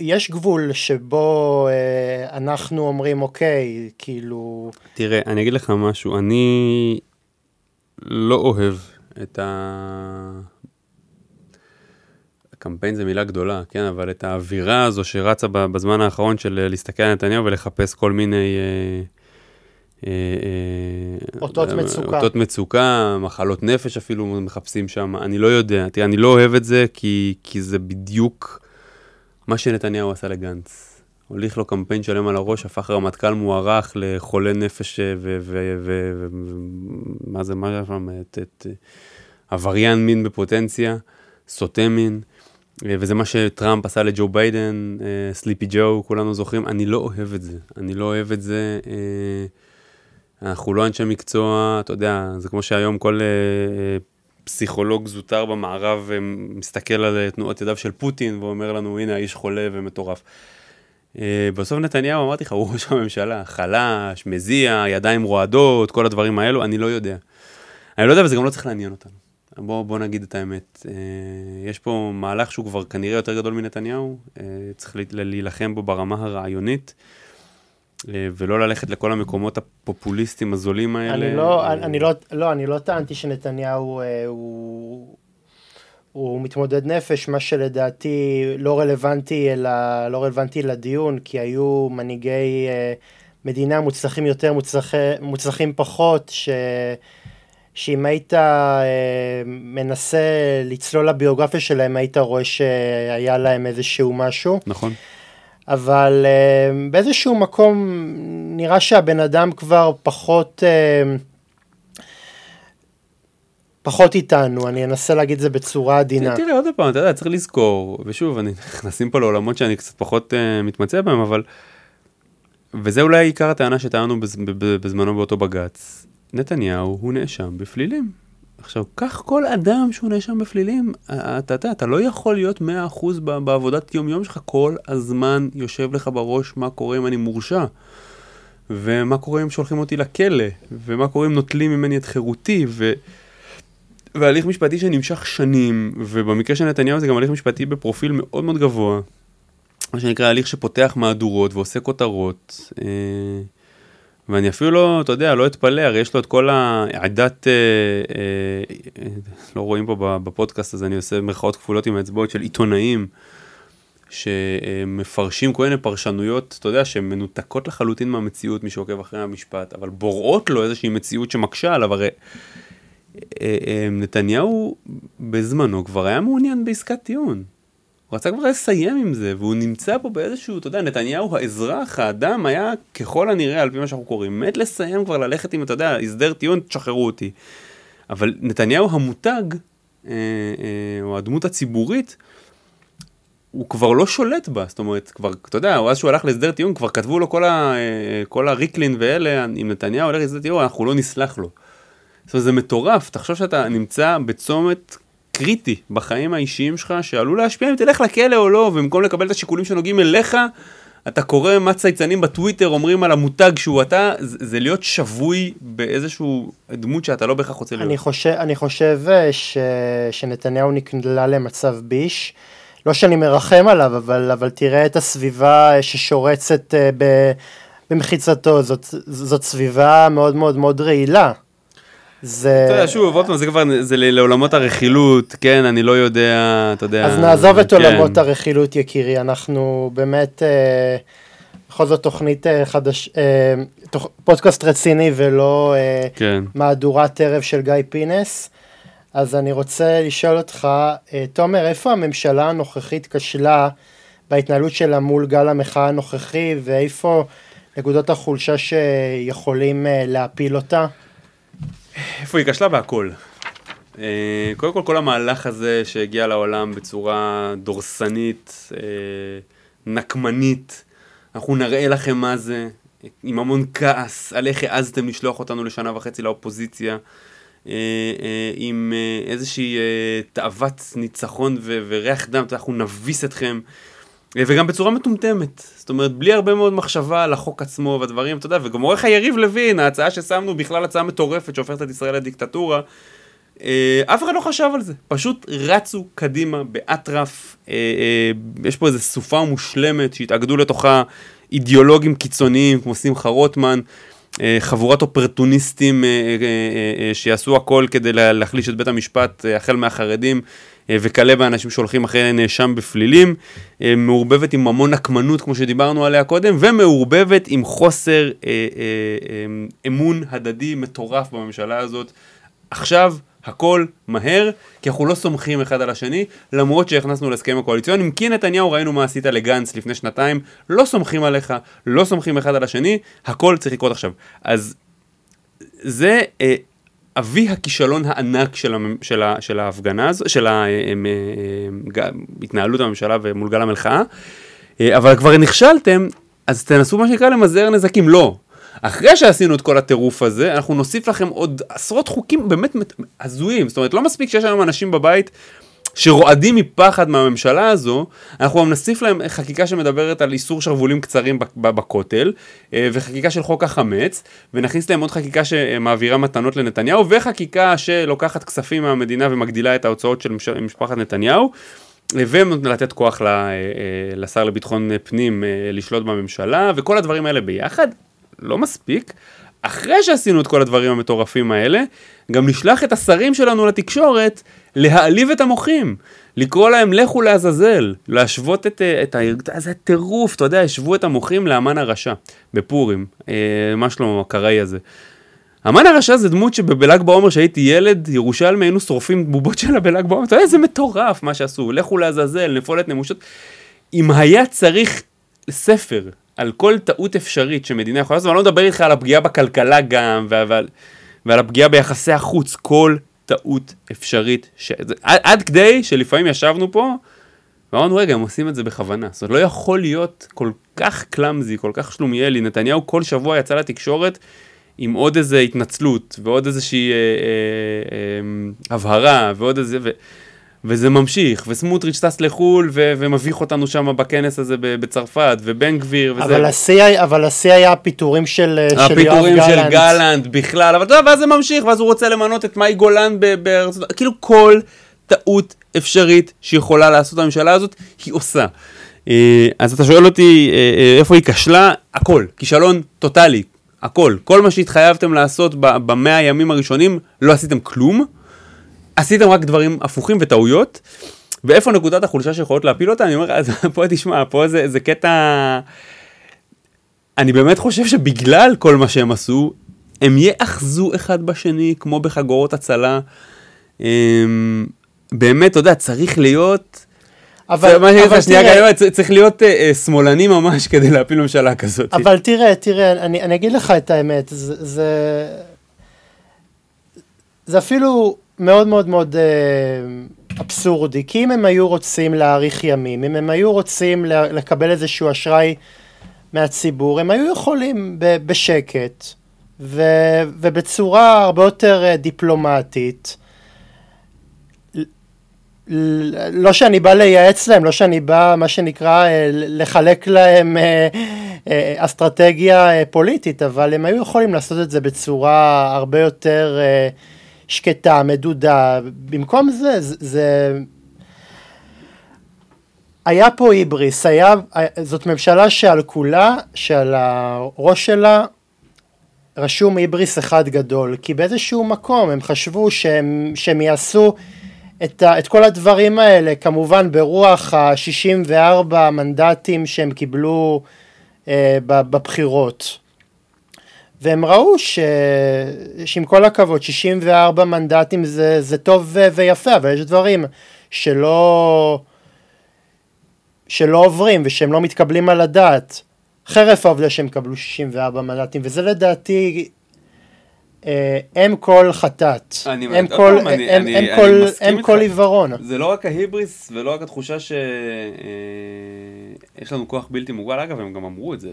יש גבול שבו אה, אנחנו אומרים אוקיי, כאילו... תראה, אני אגיד לך משהו, אני לא אוהב את ה... קמפיין זה מילה גדולה, כן, אבל את האווירה הזו שרצה בזמן האחרון של אה, להסתכל על נתניהו ולחפש כל מיני... אה, אה, אותות מצוקה. אותות מצוקה, מחלות נפש אפילו מחפשים שם, אני לא יודע. תראה, אני לא אוהב את זה כי, כי זה בדיוק מה שנתניהו עשה לגנץ. הוליך לו קמפיין שלם על הראש, הפך רמטכ"ל מוערך לחולה נפש ומה זה, מה זה שם, עבריין מין בפוטנציה, סוטה מין. אה, וזה מה שטראמפ עשה לג'ו ביידן, סליפי uh, ג'ו, כולנו זוכרים, אני לא אוהב את זה. אני לא אוהב את זה. Uh, אנחנו לא אנשי מקצוע, אתה יודע, זה כמו שהיום כל פסיכולוג זוטר במערב מסתכל על תנועות ידיו של פוטין ואומר לנו, הנה האיש חולה ומטורף. בסוף נתניהו, אמרתי לך, [LAUGHS] הוא ראש הממשלה, חלש, מזיע, ידיים רועדות, כל הדברים האלו, אני לא יודע. אני לא יודע וזה גם לא צריך לעניין אותנו. בוא, בוא נגיד את האמת. Uh, יש פה מהלך שהוא כבר כנראה יותר גדול מנתניהו, uh, צריך להילחם בו ברמה הרעיונית. אה, ולא ללכת לכל המקומות הפופוליסטיים הזולים האלה. אני לא, אני, אני לא, לא, אני לא טענתי שנתניהו אה, הוא, הוא מתמודד נפש, מה שלדעתי לא רלוונטי, אלא, לא רלוונטי לדיון, כי היו מנהיגי אה, מדינה מוצלחים יותר, מוצלח, מוצלחים פחות, ש... שאם היית אה, מנסה לצלול לביוגרפיה שלהם, היית רואה שהיה להם איזשהו משהו. נכון. אבל uh, באיזשהו מקום נראה שהבן אדם כבר פחות, uh, פחות איתנו, אני אנסה להגיד את זה בצורה עדינה. תראה עוד פעם, אתה יודע, צריך לזכור, ושוב, אני [LAUGHS] נכנסים פה לעולמות שאני קצת פחות uh, מתמצא בהם, אבל, וזה אולי עיקר הטענה שטענו בז, בזמנו באותו בג"ץ, נתניהו הוא נאשם בפלילים. עכשיו, קח כל אדם שהוא נאשם בפלילים, אתה, אתה, אתה לא יכול להיות 100% בעבודת יום-יום שלך, כל הזמן יושב לך בראש מה קורה אם אני מורשע, ומה קורה אם שולחים אותי לכלא, ומה קורה אם נוטלים ממני את חירותי, ו... והליך משפטי שנמשך שנים, ובמקרה של נתניהו זה גם הליך משפטי בפרופיל מאוד מאוד גבוה, מה שנקרא הליך שפותח מהדורות ועושה כותרות. אה... ואני אפילו לא, אתה יודע, לא אתפלא, הרי יש לו את כל העדת, אה, אה, לא רואים פה בפודקאסט הזה, אני עושה מרכאות כפולות עם האצבעות של עיתונאים, שמפרשים כל מיני פרשנויות, אתה יודע, שהן מנותקות לחלוטין מהמציאות, מי שעוקב אחרי המשפט, אבל בוראות לו איזושהי מציאות שמקשה עליו, הרי אה, אה, נתניהו בזמנו כבר היה מעוניין בעסקת טיעון. הוא רצה כבר לסיים עם זה, והוא נמצא פה באיזשהו, אתה יודע, נתניהו האזרח, האדם, היה ככל הנראה, על פי מה שאנחנו קוראים, מת לסיים כבר ללכת עם, אתה יודע, הסדר טיעון, תשחררו אותי. אבל נתניהו המותג, אה, אה, או הדמות הציבורית, הוא כבר לא שולט בה, זאת אומרת, כבר, אתה יודע, אז שהוא הלך להסדר טיעון, כבר כתבו לו כל, ה, אה, כל הריקלין ואלה, אם נתניהו הולך להסדר טיעון, אנחנו לא נסלח לו. זאת אומרת, זה מטורף, תחשוב שאתה נמצא בצומת קריטי בחיים האישיים שלך, שעלול להשפיע אם תלך לכלא או לא, ובמקום לקבל את השיקולים שנוגעים אליך, אתה קורא מה צייצנים בטוויטר אומרים על המותג שהוא אתה, זה, להיות שבוי באיזשהו דמות שאתה לא בהכרח רוצה להיות. אני חושב, אני חושב אה, ש, שנתניהו נקלע למצב ביש. לא שאני מרחם עליו, אבל, אבל תראה את הסביבה ששורצת אה, במחיצתו, זאת, זאת סביבה מאוד מאוד מאוד רעילה. זה... אתה יודע, שוב, עוד פעם, זה כבר, זה לעולמות הרכילות, כן, אני לא יודע, אתה יודע. אז נעזוב את כן. עולמות הרכילות, יקירי, אנחנו באמת, אה, בכל זאת תוכנית אה, חדש, אה, פודקאסט רציני ולא כן. מהדורת ערב של גיא פינס. אז אני רוצה לשאול אותך, תומר, איפה הממשלה הנוכחית כשלה בהתנהלות שלה מול גל המחאה הנוכחי, ואיפה נקודות החולשה שיכולים להפיל אותה? איפה היא כשלה בהכל. אה, קודם כל, כל המהלך הזה שהגיע לעולם בצורה דורסנית, אה, נקמנית, אנחנו נראה לכם מה זה, עם המון כעס על איך העזתם לשלוח אותנו לשנה וחצי לאופוזיציה, אה, עם איזושהי תאוות ניצחון וריח דם, אנחנו נביס אתכם. וגם בצורה מטומטמת, זאת אומרת, בלי הרבה מאוד מחשבה על החוק עצמו והדברים, אתה יודע, וגם עורך היריב לוין, ההצעה ששמנו בכלל הצעה מטורפת שהופכת את ישראל לדיקטטורה, אה, אף אחד לא חשב על זה, פשוט רצו קדימה באטרף, אה, אה, יש פה איזו סופה מושלמת שהתאגדו לתוכה אידיאולוגים קיצוניים כמו שמחה רוטמן, חבורת אופרטוניסטים שיעשו הכל כדי להחליש את בית המשפט, החל מהחרדים וכלה באנשים שהולכים אחרי נאשם בפלילים, מעורבבת עם המון נקמנות כמו שדיברנו עליה קודם, ומעורבבת עם חוסר אמון הדדי מטורף בממשלה הזאת. עכשיו הכל מהר, כי אנחנו לא סומכים אחד על השני, למרות שהכנסנו להסכם הקואליציוניים, כי נתניהו ראינו מה עשית לגנץ לפני שנתיים, לא סומכים עליך, לא סומכים אחד על השני, הכל צריך לקרות עכשיו. אז זה אה, אבי הכישלון הענק של, המ, של, ה, של ההפגנה הזו, של התנהלות הממשלה ומול גל המלחמה, אה, אבל כבר נכשלתם, אז תנסו מה שנקרא למזער נזקים, לא. אחרי שעשינו את כל הטירוף הזה, אנחנו נוסיף לכם עוד עשרות חוקים באמת הזויים. זאת אומרת, לא מספיק שיש היום אנשים בבית שרועדים מפחד מהממשלה הזו, אנחנו גם נוסיף להם חקיקה שמדברת על איסור שרוולים קצרים בכותל, אה, וחקיקה של חוק החמץ, ונכניס להם עוד חקיקה שמעבירה מתנות לנתניהו, וחקיקה שלוקחת כספים מהמדינה ומגדילה את ההוצאות של משפחת נתניהו. ולתת כוח אה, לשר לביטחון פנים אה, לשלוט בממשלה, וכל הדברים האלה ביחד, לא מספיק. אחרי שעשינו את כל הדברים המטורפים האלה, גם נשלח את השרים שלנו לתקשורת להעליב את המוחים, לקרוא להם לכו לעזאזל, להשוות את, אה, את ה... זה טירוף, אתה יודע, השוו את המוחים לאמן הרשע, בפורים, אה, מה שלמה הקראי הזה. המן הרשע זה דמות שבל"ג בעומר שהייתי ילד, ירושלמי היינו שורפים בובות שלה בל"ג בעומר, אתה יודע, זה מטורף מה שעשו, לכו לעזאזל, נפולת נמושות. אם היה צריך ספר על כל טעות אפשרית שמדינה יכולה לעשות, ואני לא מדבר איתך על הפגיעה בכלכלה גם, ועל, ועל הפגיעה ביחסי החוץ, כל טעות אפשרית, ש... עד, עד כדי שלפעמים ישבנו פה, ואמרנו, רגע, הם עושים את זה בכוונה. זאת אומרת, לא יכול להיות כל כך קלאמזי, כל כך שלומיאלי. נתניהו כל שבוע יצא לתקשורת עם עוד איזה התנצלות, ועוד איזושהי אה, אה, אה, הבהרה, ועוד איזה... ו... וזה ממשיך, וסמוטריץ' טס לחו"ל ו- ומביך אותנו שם בכנס הזה בצרפת, ובן גביר וזה. אבל השיא, אבל השיא היה הפיטורים של, של יואב גלנט. הפיטורים של גלנט בכלל, אבל אתה יודע, ואז זה ממשיך, ואז הוא רוצה למנות את מאי גולן בארצות, כאילו כל טעות אפשרית שיכולה לעשות הממשלה הזאת, היא עושה. אה, אז אתה שואל אותי אה, אה, איפה היא כשלה? הכל, כישלון טוטאלי, הכל. כל מה שהתחייבתם לעשות במאה הימים הראשונים, לא עשיתם כלום. עשיתם רק דברים הפוכים וטעויות, ואיפה נקודת החולשה שיכולות להפיל אותה? אני אומר, אז [LAUGHS] פה תשמע, פה זה, זה קטע... אני באמת חושב שבגלל כל מה שהם עשו, הם יאחזו אחד בשני כמו בחגורות הצלה. הם, אמ, באמת, אתה יודע, צריך להיות... אבל, אבל שנייה, תראה... גם, צריך להיות uh, שמאלני ממש [LAUGHS] כדי להפיל ממשלה כזאת. אבל תראה, תראה, אני, אני אגיד לך את האמת, זה, זה, זה אפילו מאוד מאוד מאוד אה, אבסורדי, כי אם הם היו רוצים להאריך ימים, אם הם היו רוצים לקבל איזשהו אשראי מהציבור, הם היו יכולים בשקט ו, ובצורה הרבה יותר אה, דיפלומטית. לא שאני בא לייעץ להם, לא שאני בא, מה שנקרא, אה, לחלק להם אסטרטגיה פוליטית, אבל הם היו יכולים לעשות את זה בצורה הרבה יותר שקטה, מדודה, במקום זה, זה. היה פה היבריס, היה, זאת ממשלה שעל כולה, שעל הראש שלה רשום היבריס אחד גדול, כי באיזשהו מקום הם חשבו שהם, שהם יעשו את, ה, את כל הדברים האלה, כמובן ברוח ה-64 מנדטים שהם קיבלו אה, בבחירות. והם ראו ש... שעם כל הכבוד 64 מנדטים זה, זה טוב ו... ויפה אבל יש דברים שלא שלא עוברים ושהם לא מתקבלים על הדעת. חרף העובדה שהם קבלו 64 מנדטים וזה לדעתי אה, אם כל חטאת, אם כל, אני, הם, אני, כל, הם כל עיוורון. זה לא רק ההיבריס ולא רק התחושה שיש אה, לנו כוח בלתי מוגבל, אגב הם גם אמרו את זה,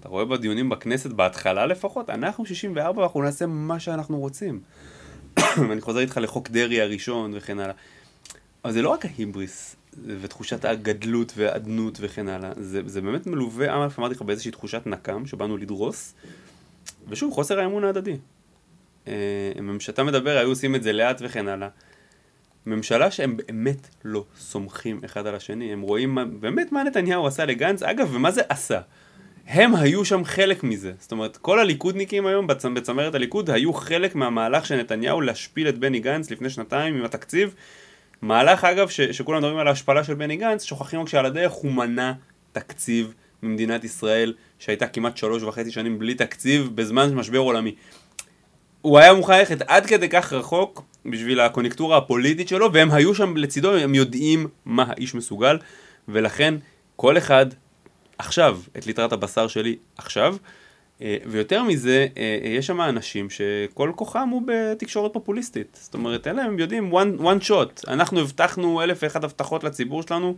אתה רואה בדיונים בכנסת, בהתחלה לפחות, אנחנו 64 ואנחנו נעשה מה שאנחנו רוצים. [COUGHS] ואני חוזר איתך לחוק דרעי הראשון וכן הלאה. אבל זה לא רק ההיבריס ותחושת הגדלות והאדנות וכן הלאה, זה, זה באמת מלווה, אמר, אמרתי לך, באיזושהי תחושת נקם שבאנו לדרוס, ושוב, חוסר האמון ההדדי. כשאתה אה, מדבר, היו עושים את זה לאט וכן הלאה. ממשלה שהם באמת לא סומכים אחד על השני, הם רואים מה, באמת מה נתניהו עשה לגנץ, אגב, ומה זה עשה. הם היו שם חלק מזה. זאת אומרת, כל הליכודניקים היום בצ... בצמרת הליכוד היו חלק מהמהלך של נתניהו להשפיל את בני גנץ לפני שנתיים עם התקציב. מהלך אגב ש... שכולם מדברים על ההשפלה של בני גנץ, שוכחים רק שעל הדרך הוא מנע תקציב ממדינת ישראל שהייתה כמעט שלוש וחצי שנים בלי תקציב בזמן משבר עולמי. הוא היה מוכן ללכת עד כדי כך רחוק בשביל הקוניונקטורה הפוליטית שלו והם היו שם לצידו, הם יודעים מה האיש מסוגל ולכן כל אחד עכשיו, את ליטרת הבשר שלי עכשיו. אה, ויותר מזה, אה, אה, יש שם אנשים שכל כוחם הוא בתקשורת פופוליסטית. זאת אומרת, אלה הם יודעים one, one shot. אנחנו הבטחנו אלף ואחת הבטחות לציבור שלנו,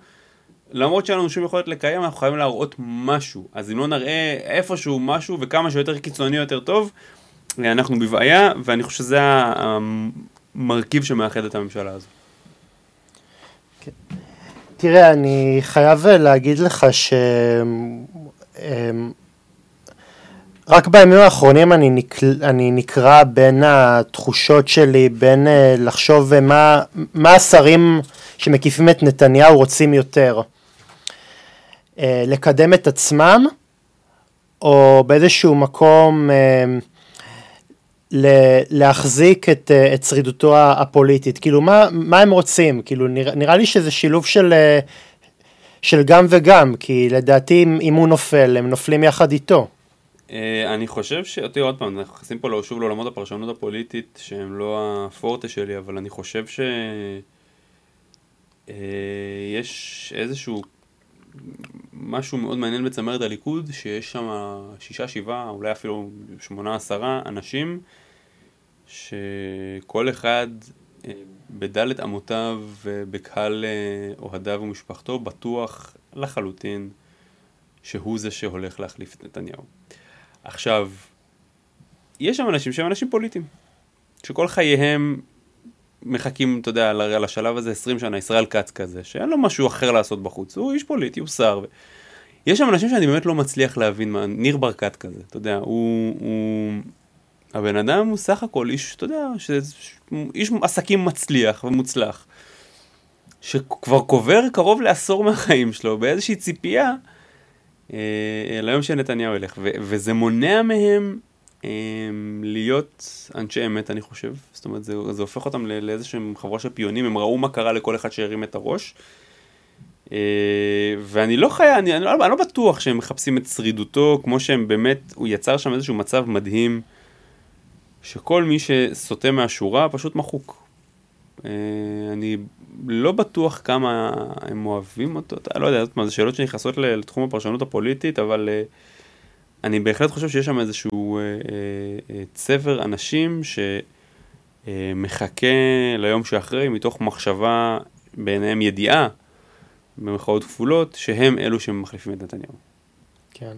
למרות שאין לנו שום יכולת לקיים, אנחנו חייבים להראות משהו. אז אם לא נראה איפשהו משהו וכמה שיותר קיצוני יותר טוב, אנחנו בבעיה, ואני חושב שזה המרכיב שמאחד את הממשלה הזו. כן. תראה, אני חייב להגיד לך ש... אמ, רק בימים האחרונים אני, נק... אני נקרע בין התחושות שלי, בין uh, לחשוב מה, מה השרים שמקיפים את נתניהו רוצים יותר. Uh, לקדם את עצמם, או באיזשהו מקום uh, להחזיק את, uh, את שרידותו הפוליטית. כאילו, מה, מה הם רוצים? כאילו, נראה, נראה לי שזה שילוב של, uh, של גם וגם, כי לדעתי אם הוא נופל, הם נופלים יחד איתו. אה, אני חושב ש... תראי עוד פעם, אנחנו נכנסים פה שוב לעולמות הפרשנות הפוליטית שהם לא הפורטה שלי, אבל אני חושב ש... אה, יש איזשהו משהו מאוד מעניין בצמרת הליכוד, שיש שם שישה, שבעה, אולי אפילו שמונה, עשרה אנשים, שכל אחד אה, בדלת אמותיו ובקהל אוהדיו ומשפחתו בטוח לחלוטין שהוא זה שהולך להחליף את נתניהו. עכשיו, יש שם אנשים שהם אנשים פוליטיים, שכל חייהם מחכים, אתה יודע, לשלב הזה 20 שנה, ישראל כץ כזה, שאין לו משהו אחר לעשות בחוץ, הוא איש פוליטי, הוא שר. ו... יש שם אנשים שאני באמת לא מצליח להבין מה, ניר ברקת כזה, אתה יודע, הוא, הוא... הבן אדם הוא סך הכל איש, אתה יודע, ש... איש עסקים מצליח ומוצלח, שכבר קובר קרוב לעשור מהחיים שלו באיזושהי ציפייה אה, ליום שנתניהו ילך, ו- וזה מונע מהם אה, להיות אנשי אמת, אני חושב. זאת אומרת, זה, זה הופך אותם לאיזה שהם חבורה של פיונים, הם ראו מה קרה לכל אחד שהרים את הראש. אה, ואני לא חי... אני, אני, לא, אני לא בטוח שהם מחפשים את שרידותו, כמו שהם באמת, הוא יצר שם איזשהו מצב מדהים, שכל מי שסוטה מהשורה פשוט מחוק. אני לא בטוח כמה הם אוהבים אותו, אתה לא יודע, זה שאלות שנכנסות לתחום הפרשנות הפוליטית, אבל uh, אני בהחלט חושב שיש שם איזשהו uh, צבר אנשים שמחכה ליום שאחרי, מתוך מחשבה, בעיניהם ידיעה, במחאות כפולות, שהם אלו שמחליפים את נתניהו. כן.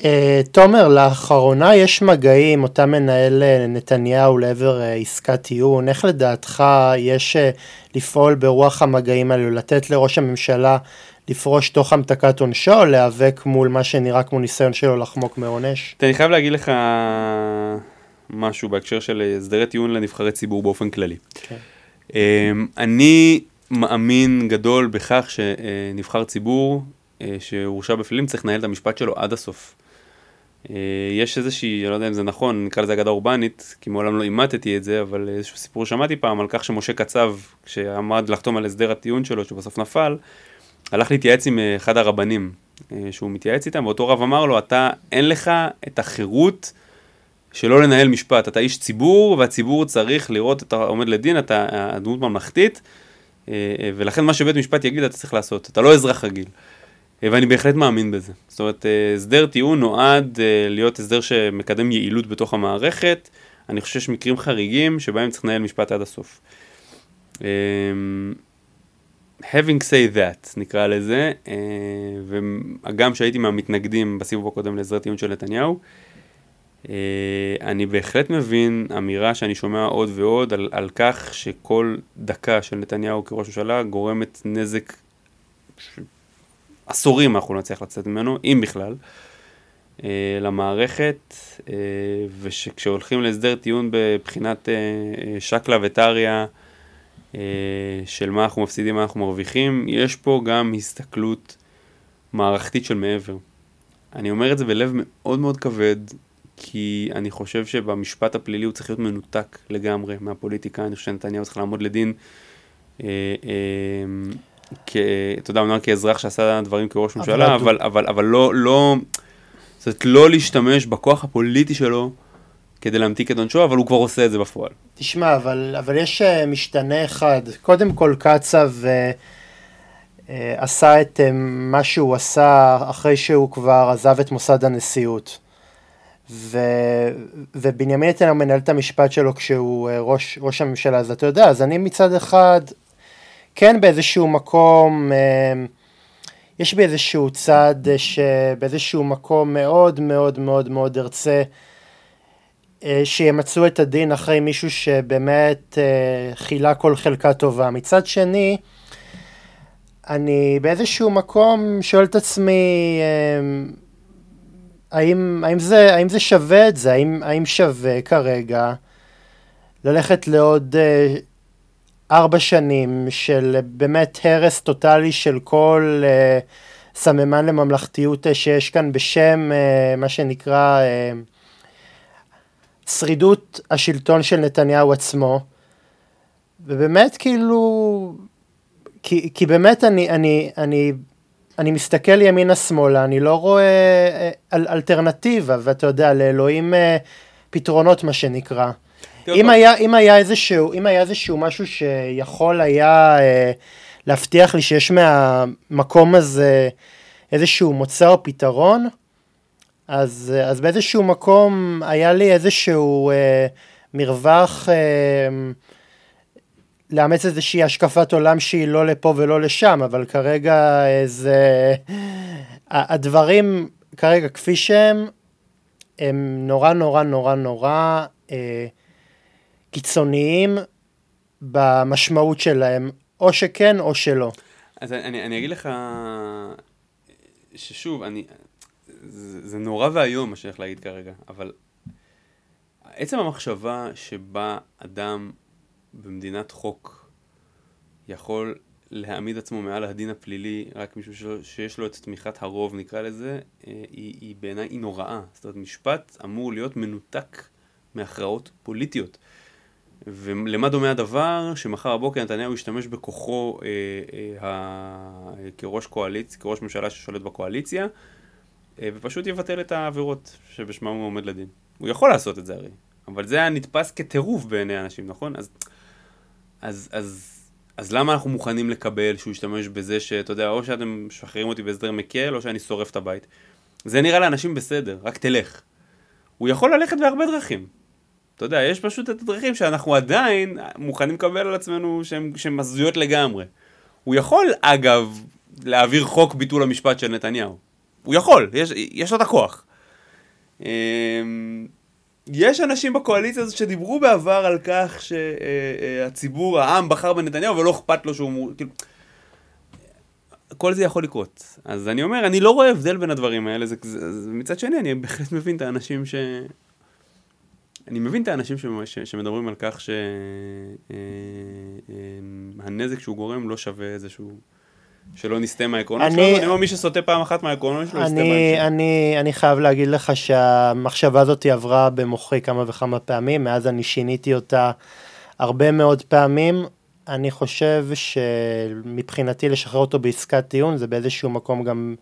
Uh, תומר, לאחרונה יש מגעים, אותה מנהל נתניהו לעבר uh, עסקת טיעון, איך לדעתך יש uh, לפעול ברוח המגעים האלו, לתת לראש הממשלה לפרוש תוך המתקת עונשו, או להיאבק מול מה שנראה כמו ניסיון שלו לחמוק מעונש? אני חייב להגיד לך משהו בהקשר של הסדרי טיעון לנבחרי ציבור באופן כללי. כן. אמ, אני מאמין גדול בכך שנבחר ציבור שהורשע בפלילים צריך לנהל את המשפט שלו עד הסוף. אה, יש איזושהי, אני לא יודע אם זה נכון, נקרא לזה אגדה אורבנית, כי מעולם לא אימטתי את זה, אבל איזשהו סיפור שמעתי פעם על כך שמשה קצב, כשעמד לחתום על הסדר הטיעון שלו, שבסוף נפל, הלך להתייעץ עם אה, אחד הרבנים אה, שהוא מתייעץ איתם, ואותו רב אמר לו, אתה, אין לך את החירות שלא לנהל משפט, אתה איש ציבור, והציבור צריך לראות, אתה עומד לדין, אתה הדמות ממלכתית, ולכן מה שבית משפט יגיד אתה צריך לעשות, אתה לא אזרח רגיל. אה, ואני בהחלט מאמין בזה. זאת אומרת, אה, הסדר טיעון נועד אה, להיות הסדר שמקדם יעילות בתוך המערכת. אני חושב שיש מקרים חריגים שבהם צריך לנהל משפט עד הסוף. having say that נקרא לזה, וגם שהייתי מהמתנגדים בסיבוב הקודם להסדר טיעון של נתניהו, אני בהחלט מבין אמירה שאני שומע עוד ועוד על, על כך שכל דקה של נתניהו כראש ממשלה גורמת נזק עשורים אנחנו נצליח לצאת ממנו, אם בכלל, אה, למערכת, אה, ושכשהולכים להסדר טיעון בבחינת אה, שקלא וטריא של מה אנחנו מפסידים, מה אנחנו מרוויחים, יש פה גם הסתכלות מערכתית של מעבר. אני אומר את זה בלב מאוד מאוד כבד, כי אני חושב שבמשפט הפלילי הוא צריך להיות מנותק לגמרי מהפוליטיקה, אני חושב שנתניהו צריך לעמוד לדין. אה, אה, כ... אתה יודע, אמנם כאזרח שעשה דברים כראש ממשלה, אבל, אבל, אבל לא, לא, זאת אומרת, לא להשתמש בכוח הפוליטי שלו כדי להמתיק את עונשו, אבל הוא כבר עושה את זה בפועל. תשמע, אבל, אבל יש אה, משתנה אחד. קודם כל, קצב uh, עשה את מה שהוא עשה אחרי שהוא כבר עזב את מוסד הנשיאות. ו, ובנימין נתניהו מנהל את המשפט שלו כשהוא ראש, ראש הממשלה, אז אתה יודע, אז אני מצד אחד כן באיזשהו מקום אה, יש בי איזשהו צד שבאיזשהו מקום מאוד מאוד מאוד מאוד ארצה אה, שימצאו את הדין אחרי מישהו שבאמת אה, חילה כל חלקה טובה. מצד שני, אני באיזשהו מקום שואל את עצמי, אה, האם, האם, זה, האם זה שווה את זה? האם, האם שווה כרגע ללכת לעוד ארבע שנים של באמת הרס טוטאלי של כל סממן לממלכתיות שיש כאן בשם מה שנקרא שרידות השלטון של נתניהו עצמו, ובאמת כאילו, כי, כי באמת אני, אני, אני, אני מסתכל ימינה שמאלה, אני לא רואה אה, אל, אלטרנטיבה, ואתה יודע, לאלוהים אה, פתרונות מה שנקרא. אם היה, אם, היה איזשהו, אם היה איזשהו משהו שיכול היה אה, להבטיח לי שיש מהמקום הזה איזשהו מוצא או פתרון, אז, אז באיזשהו מקום היה לי איזשהו אה, מרווח אה, לאמץ איזושהי השקפת עולם שהיא לא לפה ולא לשם, אבל כרגע זה... הדברים כרגע כפי שהם, הם נורא נורא נורא נורא אה, קיצוניים במשמעות שלהם, או שכן או שלא. אז אני, אני אגיד לך ששוב, אני, זה, זה נורא ואיום מה שאני להגיד כרגע, אבל עצם המחשבה שבה אדם במדינת חוק יכול להעמיד עצמו מעל הדין הפלילי רק משום שיש לו את תמיכת הרוב נקרא לזה, אה, היא, היא בעיניי נוראה. זאת אומרת, משפט אמור להיות מנותק מהכרעות פוליטיות. ולמה דומה הדבר? שמחר בבוקר נתניהו ישתמש בכוחו אה, אה, ה... כראש קואליציה, כראש ממשלה ששולט בקואליציה, אה, ופשוט יבטל את העבירות שבשמם הוא עומד לדין. הוא יכול לעשות את זה הרי, אבל זה היה נתפס כטירוף בעיני אנשים, נכון? אז, אז, אז, אז למה אנחנו מוכנים לקבל שהוא ישתמש בזה שאתה יודע, או שאתם משחררים אותי בהסדר מקל, או שאני שורף את הבית. זה נראה לאנשים בסדר, רק תלך. הוא יכול ללכת בהרבה דרכים. אתה יודע, יש פשוט את הדרכים שאנחנו עדיין מוכנים לקבל על עצמנו שהן הזויות לגמרי. הוא יכול, אגב, להעביר חוק ביטול המשפט של נתניהו. הוא יכול, יש, יש לו את הכוח. אמ, יש אנשים בקואליציה הזאת שדיברו בעבר על כך שהציבור, העם בחר בנתניהו ולא אכפת לו שהוא... כאילו, כל זה יכול לקרות. אז אני אומר, אני לא רואה הבדל בין הדברים האלה, זה, זה, זה, מצד שני, אני בהחלט מבין את האנשים ש... אני מבין את האנשים ש, ש, שמדברים על כך שהנזק שהוא גורם לא שווה איזשהו... שלא נסטה מהעקרונות שלנו, אני אומר מי שסוטה פעם אחת מהעקרונות שלו, יסטה בהמשך. אני, אני חייב להגיד לך שהמחשבה הזאת עברה במוחי כמה וכמה פעמים, מאז אני שיניתי אותה הרבה מאוד פעמים. אני חושב שמבחינתי לשחרר אותו בעסקת טיעון זה באיזשהו מקום גם,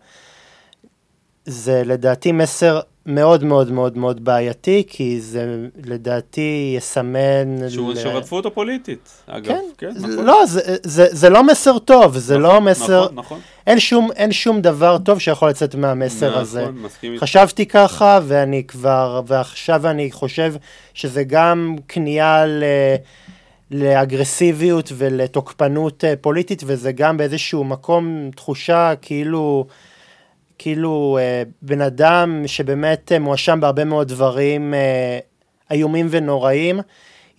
זה לדעתי מסר מאוד מאוד מאוד מאוד בעייתי, כי זה לדעתי יסמן... שהוא, ל... שרדפו אותו פוליטית, אגב. כן, כן נכון. לא, זה, זה, זה לא מסר טוב, זה לא נכון, לא מסר... נכון, נכון. אין שום, אין שום דבר טוב שיכול לצאת מהמסר נכון, הזה. מסכים חשבתי ככה, ואני כבר, ועכשיו אני חושב שזה גם כניעה ל... לאגרסיביות ולתוקפנות אה, פוליטית, וזה גם באיזשהו מקום תחושה כאילו... כאילו אה, בן אדם שבאמת אה, מואשם בהרבה מאוד דברים אה, איומים ונוראים,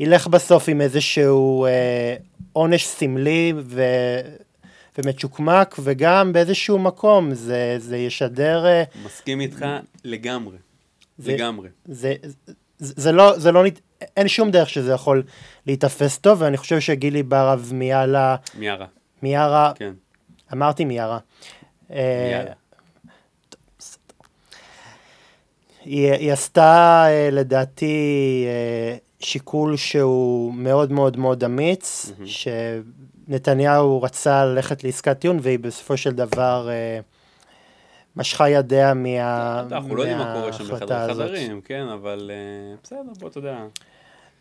ילך בסוף עם איזשהו אה, עונש סמלי ו... ומצ'וקמק, וגם באיזשהו מקום זה, זה ישדר... אה, מסכים איתך לגמרי, זה, לגמרי. זה, זה, זה לא, זה לא, אין שום דרך שזה יכול להיתפס טוב, ואני חושב שגילי ברב מיאלה... מיארה. מיארה. כן. אמרתי מיארה. מיארה. היא, היא עשתה אה, לדעתי אה, שיקול שהוא מאוד מאוד מאוד אמיץ, mm-hmm. שנתניהו רצה ללכת לעסקת טיעון והיא בסופו של דבר אה, משכה ידיה מה... אנחנו לא יודעים מה קורה שם בחדר חדרים, כן, אבל בסדר, בוא, אתה יודע.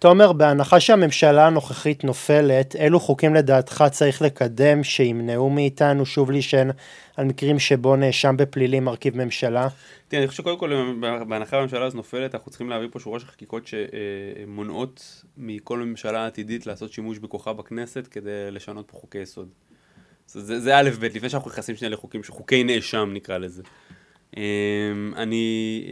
תומר, בהנחה שהממשלה הנוכחית נופלת, אילו חוקים לדעתך צריך לקדם שימנעו מאיתנו שוב להישען על מקרים שבו נאשם בפלילים מרכיב ממשלה? תראה, אני חושב שקודם כל, בהנחה שהממשלה הזו נופלת, אנחנו צריכים להביא פה שורה של חקיקות שמונעות מכל ממשלה עתידית לעשות שימוש בכוחה בכנסת כדי לשנות פה חוקי יסוד. זה, זה א' ב', לפני שאנחנו נכנסים שנייה לחוקים, חוקי נאשם נקרא לזה. אמ, אני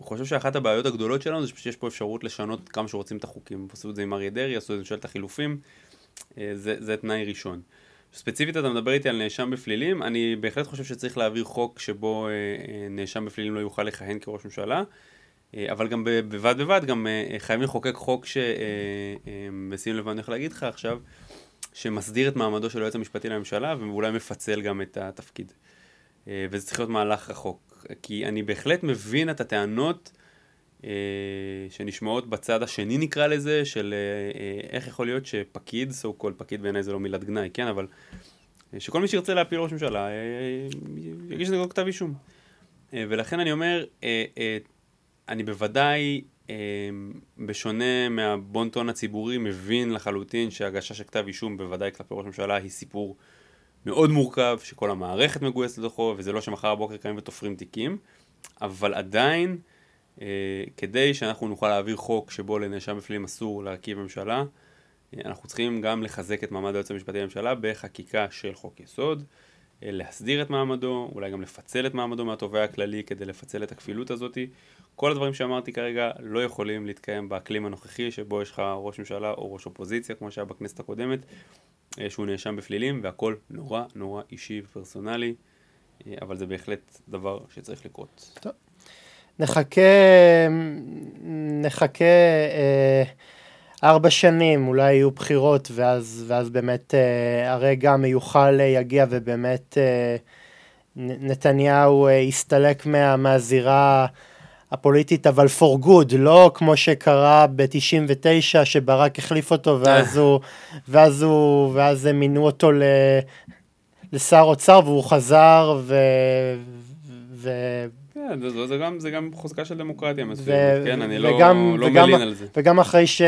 אמ, חושב שאחת הבעיות הגדולות שלנו זה שיש פה אפשרות לשנות כמה שרוצים את החוקים. עשו את זה עם אריה דרעי, עשו את זה ממשלת החילופים, אה, זה, זה תנאי ראשון. ספציפית אתה מדבר איתי על נאשם בפלילים, אני בהחלט חושב שצריך להעביר חוק שבו אה, אה, נאשם בפלילים לא יוכל לכהן כראש ממשלה, אבל גם בבד בבד גם חייבים לחוקק חוק שבשים לב אני הולך להגיד לך עכשיו, שמסדיר את מעמדו של היועץ המשפטי לממשלה ואולי מפצל גם את התפקיד. וזה צריך להיות מהלך רחוק, כי אני בהחלט מבין את הטענות אה, שנשמעות בצד השני נקרא לזה, של אה, אה, איך יכול להיות שפקיד, so called פקיד בעיניי זה לא מילת גנאי, כן, אבל שכל מי שירצה להפיל ראש ממשלה יגיש נגדו כתב אישום. ולכן אני אומר, אני בוודאי, בשונה מהבונטון הציבורי, מבין לחלוטין שהגשה של כתב אישום, בוודאי כלפי ראש ממשלה, היא סיפור מאוד מורכב, שכל המערכת מגויסת לתוכו, וזה לא שמחר בבוקר קמים ותופרים תיקים, אבל עדיין, אה, כדי שאנחנו נוכל להעביר חוק שבו לנאשם בפלילים אסור להרכיב ממשלה, אה, אנחנו צריכים גם לחזק את מעמד היועץ המשפטי לממשלה בחקיקה של חוק יסוד, אה, להסדיר את מעמדו, אולי גם לפצל את מעמדו מהתובע הכללי כדי לפצל את הכפילות הזאת. כל הדברים שאמרתי כרגע לא יכולים להתקיים באקלים הנוכחי שבו יש לך ראש ממשלה או ראש אופוזיציה כמו שהיה בכנסת הקודמת, שהוא נאשם בפלילים והכל נורא נורא אישי ופרסונלי, אבל זה בהחלט דבר שצריך לקרות. טוב. נחכה, נחכה אה, ארבע שנים, אולי יהיו בחירות, ואז, ואז באמת אה, הרגע המיוחל יגיע, ובאמת אה, נתניהו אה, יסתלק מה, מהזירה הפוליטית, אבל for good, לא כמו שקרה ב-99, שברק החליף אותו, ואז הוא, ואז הוא, ואז הם מינו אותו ל... לשר אוצר והוא חזר ו... ו... כן, זה, זה, גם, זה גם חוזקה של דמוקרטיה מסוימת, כן, אני לא, וגם, לא וגם, מלין על זה. וגם אחרי ש,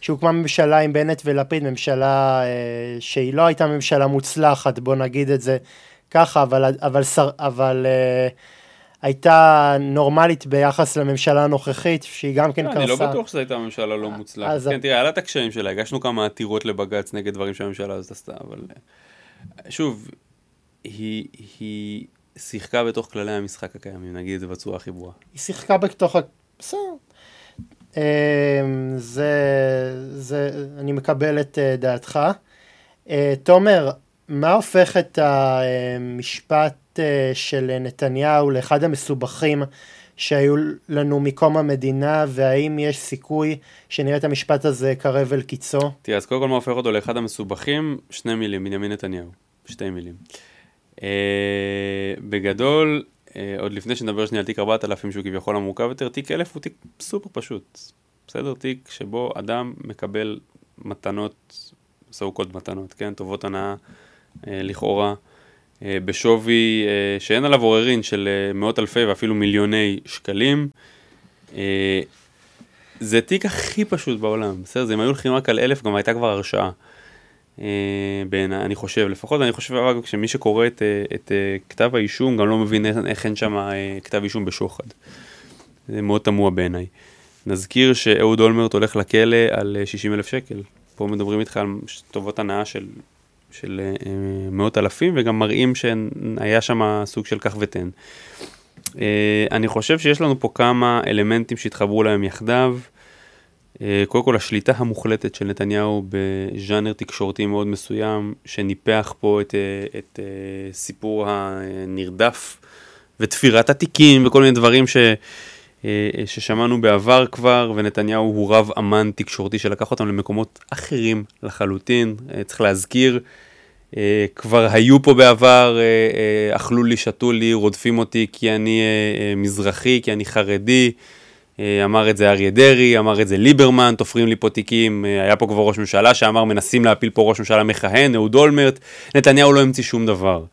שהוקמה ממשלה עם בנט ולפיד, ממשלה אה, שהיא לא הייתה ממשלה מוצלחת, בוא נגיד את זה ככה, אבל, אבל, אבל, אבל אה, הייתה נורמלית ביחס לממשלה הנוכחית, שהיא גם כן קרסה. אני לא בטוח שזו הייתה ממשלה לא מוצלחת. אז... כן, תראה, היה לה את הקשיים שלה, הגשנו כמה עתירות לבג"ץ נגד דברים שהממשלה הזאת עשתה, אבל אה, שוב, היא... היא... שיחקה בתוך כללי המשחק הקיימים, נגיד את זה בצורה הכי ברורה. היא שיחקה בתוך ה... בסדר. אמ, זה, זה, אני מקבל את אה, דעתך. אה, תומר, מה הופך את המשפט אה, של נתניהו לאחד המסובכים שהיו לנו מקום המדינה, והאם יש סיכוי שנראה את המשפט הזה קרב אל קיצו? תראה, אז קודם כל מה הופך אותו לאחד המסובכים? שני מילים, בנימין נתניהו. שתי מילים. אה, בגדול, אה, עוד לפני שנדבר שנייה על תיק 4000 שהוא כביכול המורכב יותר, תיק 1000 הוא תיק סופר פשוט. בסדר? תיק שבו אדם מקבל מתנות, so called מתנות, כן? טובות הנאה אה, לכאורה, בשווי שאין עליו עוררין של מאות אלפי ואפילו מיליוני שקלים. זה תיק הכי פשוט בעולם, בסדר? זה אם היו הולכים רק על אלף גם הייתה כבר הרשעה. אה, בעיניי, אני חושב, לפחות אני חושב אגב שמי שקורא את, אה, את אה, כתב האישום גם לא מבין איך אין שם כתב אישום בשוחד. זה מאוד תמוה בעיניי. נזכיר שאהוד אולמרט הולך לכלא על 60 אלף שקל. פה מדברים איתך על טובות הנאה של, של מאות אלפים וגם מראים שהיה שם סוג של כך ותן. אני חושב שיש לנו פה כמה אלמנטים שהתחברו להם יחדיו. אה, קודם כל השליטה המוחלטת של נתניהו בז'אנר תקשורתי מאוד מסוים, שניפח פה את, אה, את אה, סיפור הנרדף ותפירת התיקים וכל מיני דברים ש, ששמענו בעבר כבר, ונתניהו הוא רב אמן תקשורתי שלקח אותם למקומות אחרים לחלוטין. צריך להזכיר, כבר היו פה בעבר, אכלו לי, שתו לי, רודפים אותי כי אני מזרחי, כי אני חרדי. אה, אמר את זה אריה דרעי, אמר את זה ליברמן, תופרים לי פה תיקים, אה, היה פה כבר ראש ממשלה שאמר מנסים להפיל פה ראש ממשלה מכהן, אהוד אולמרט, נתניהו לא המציא שום דבר.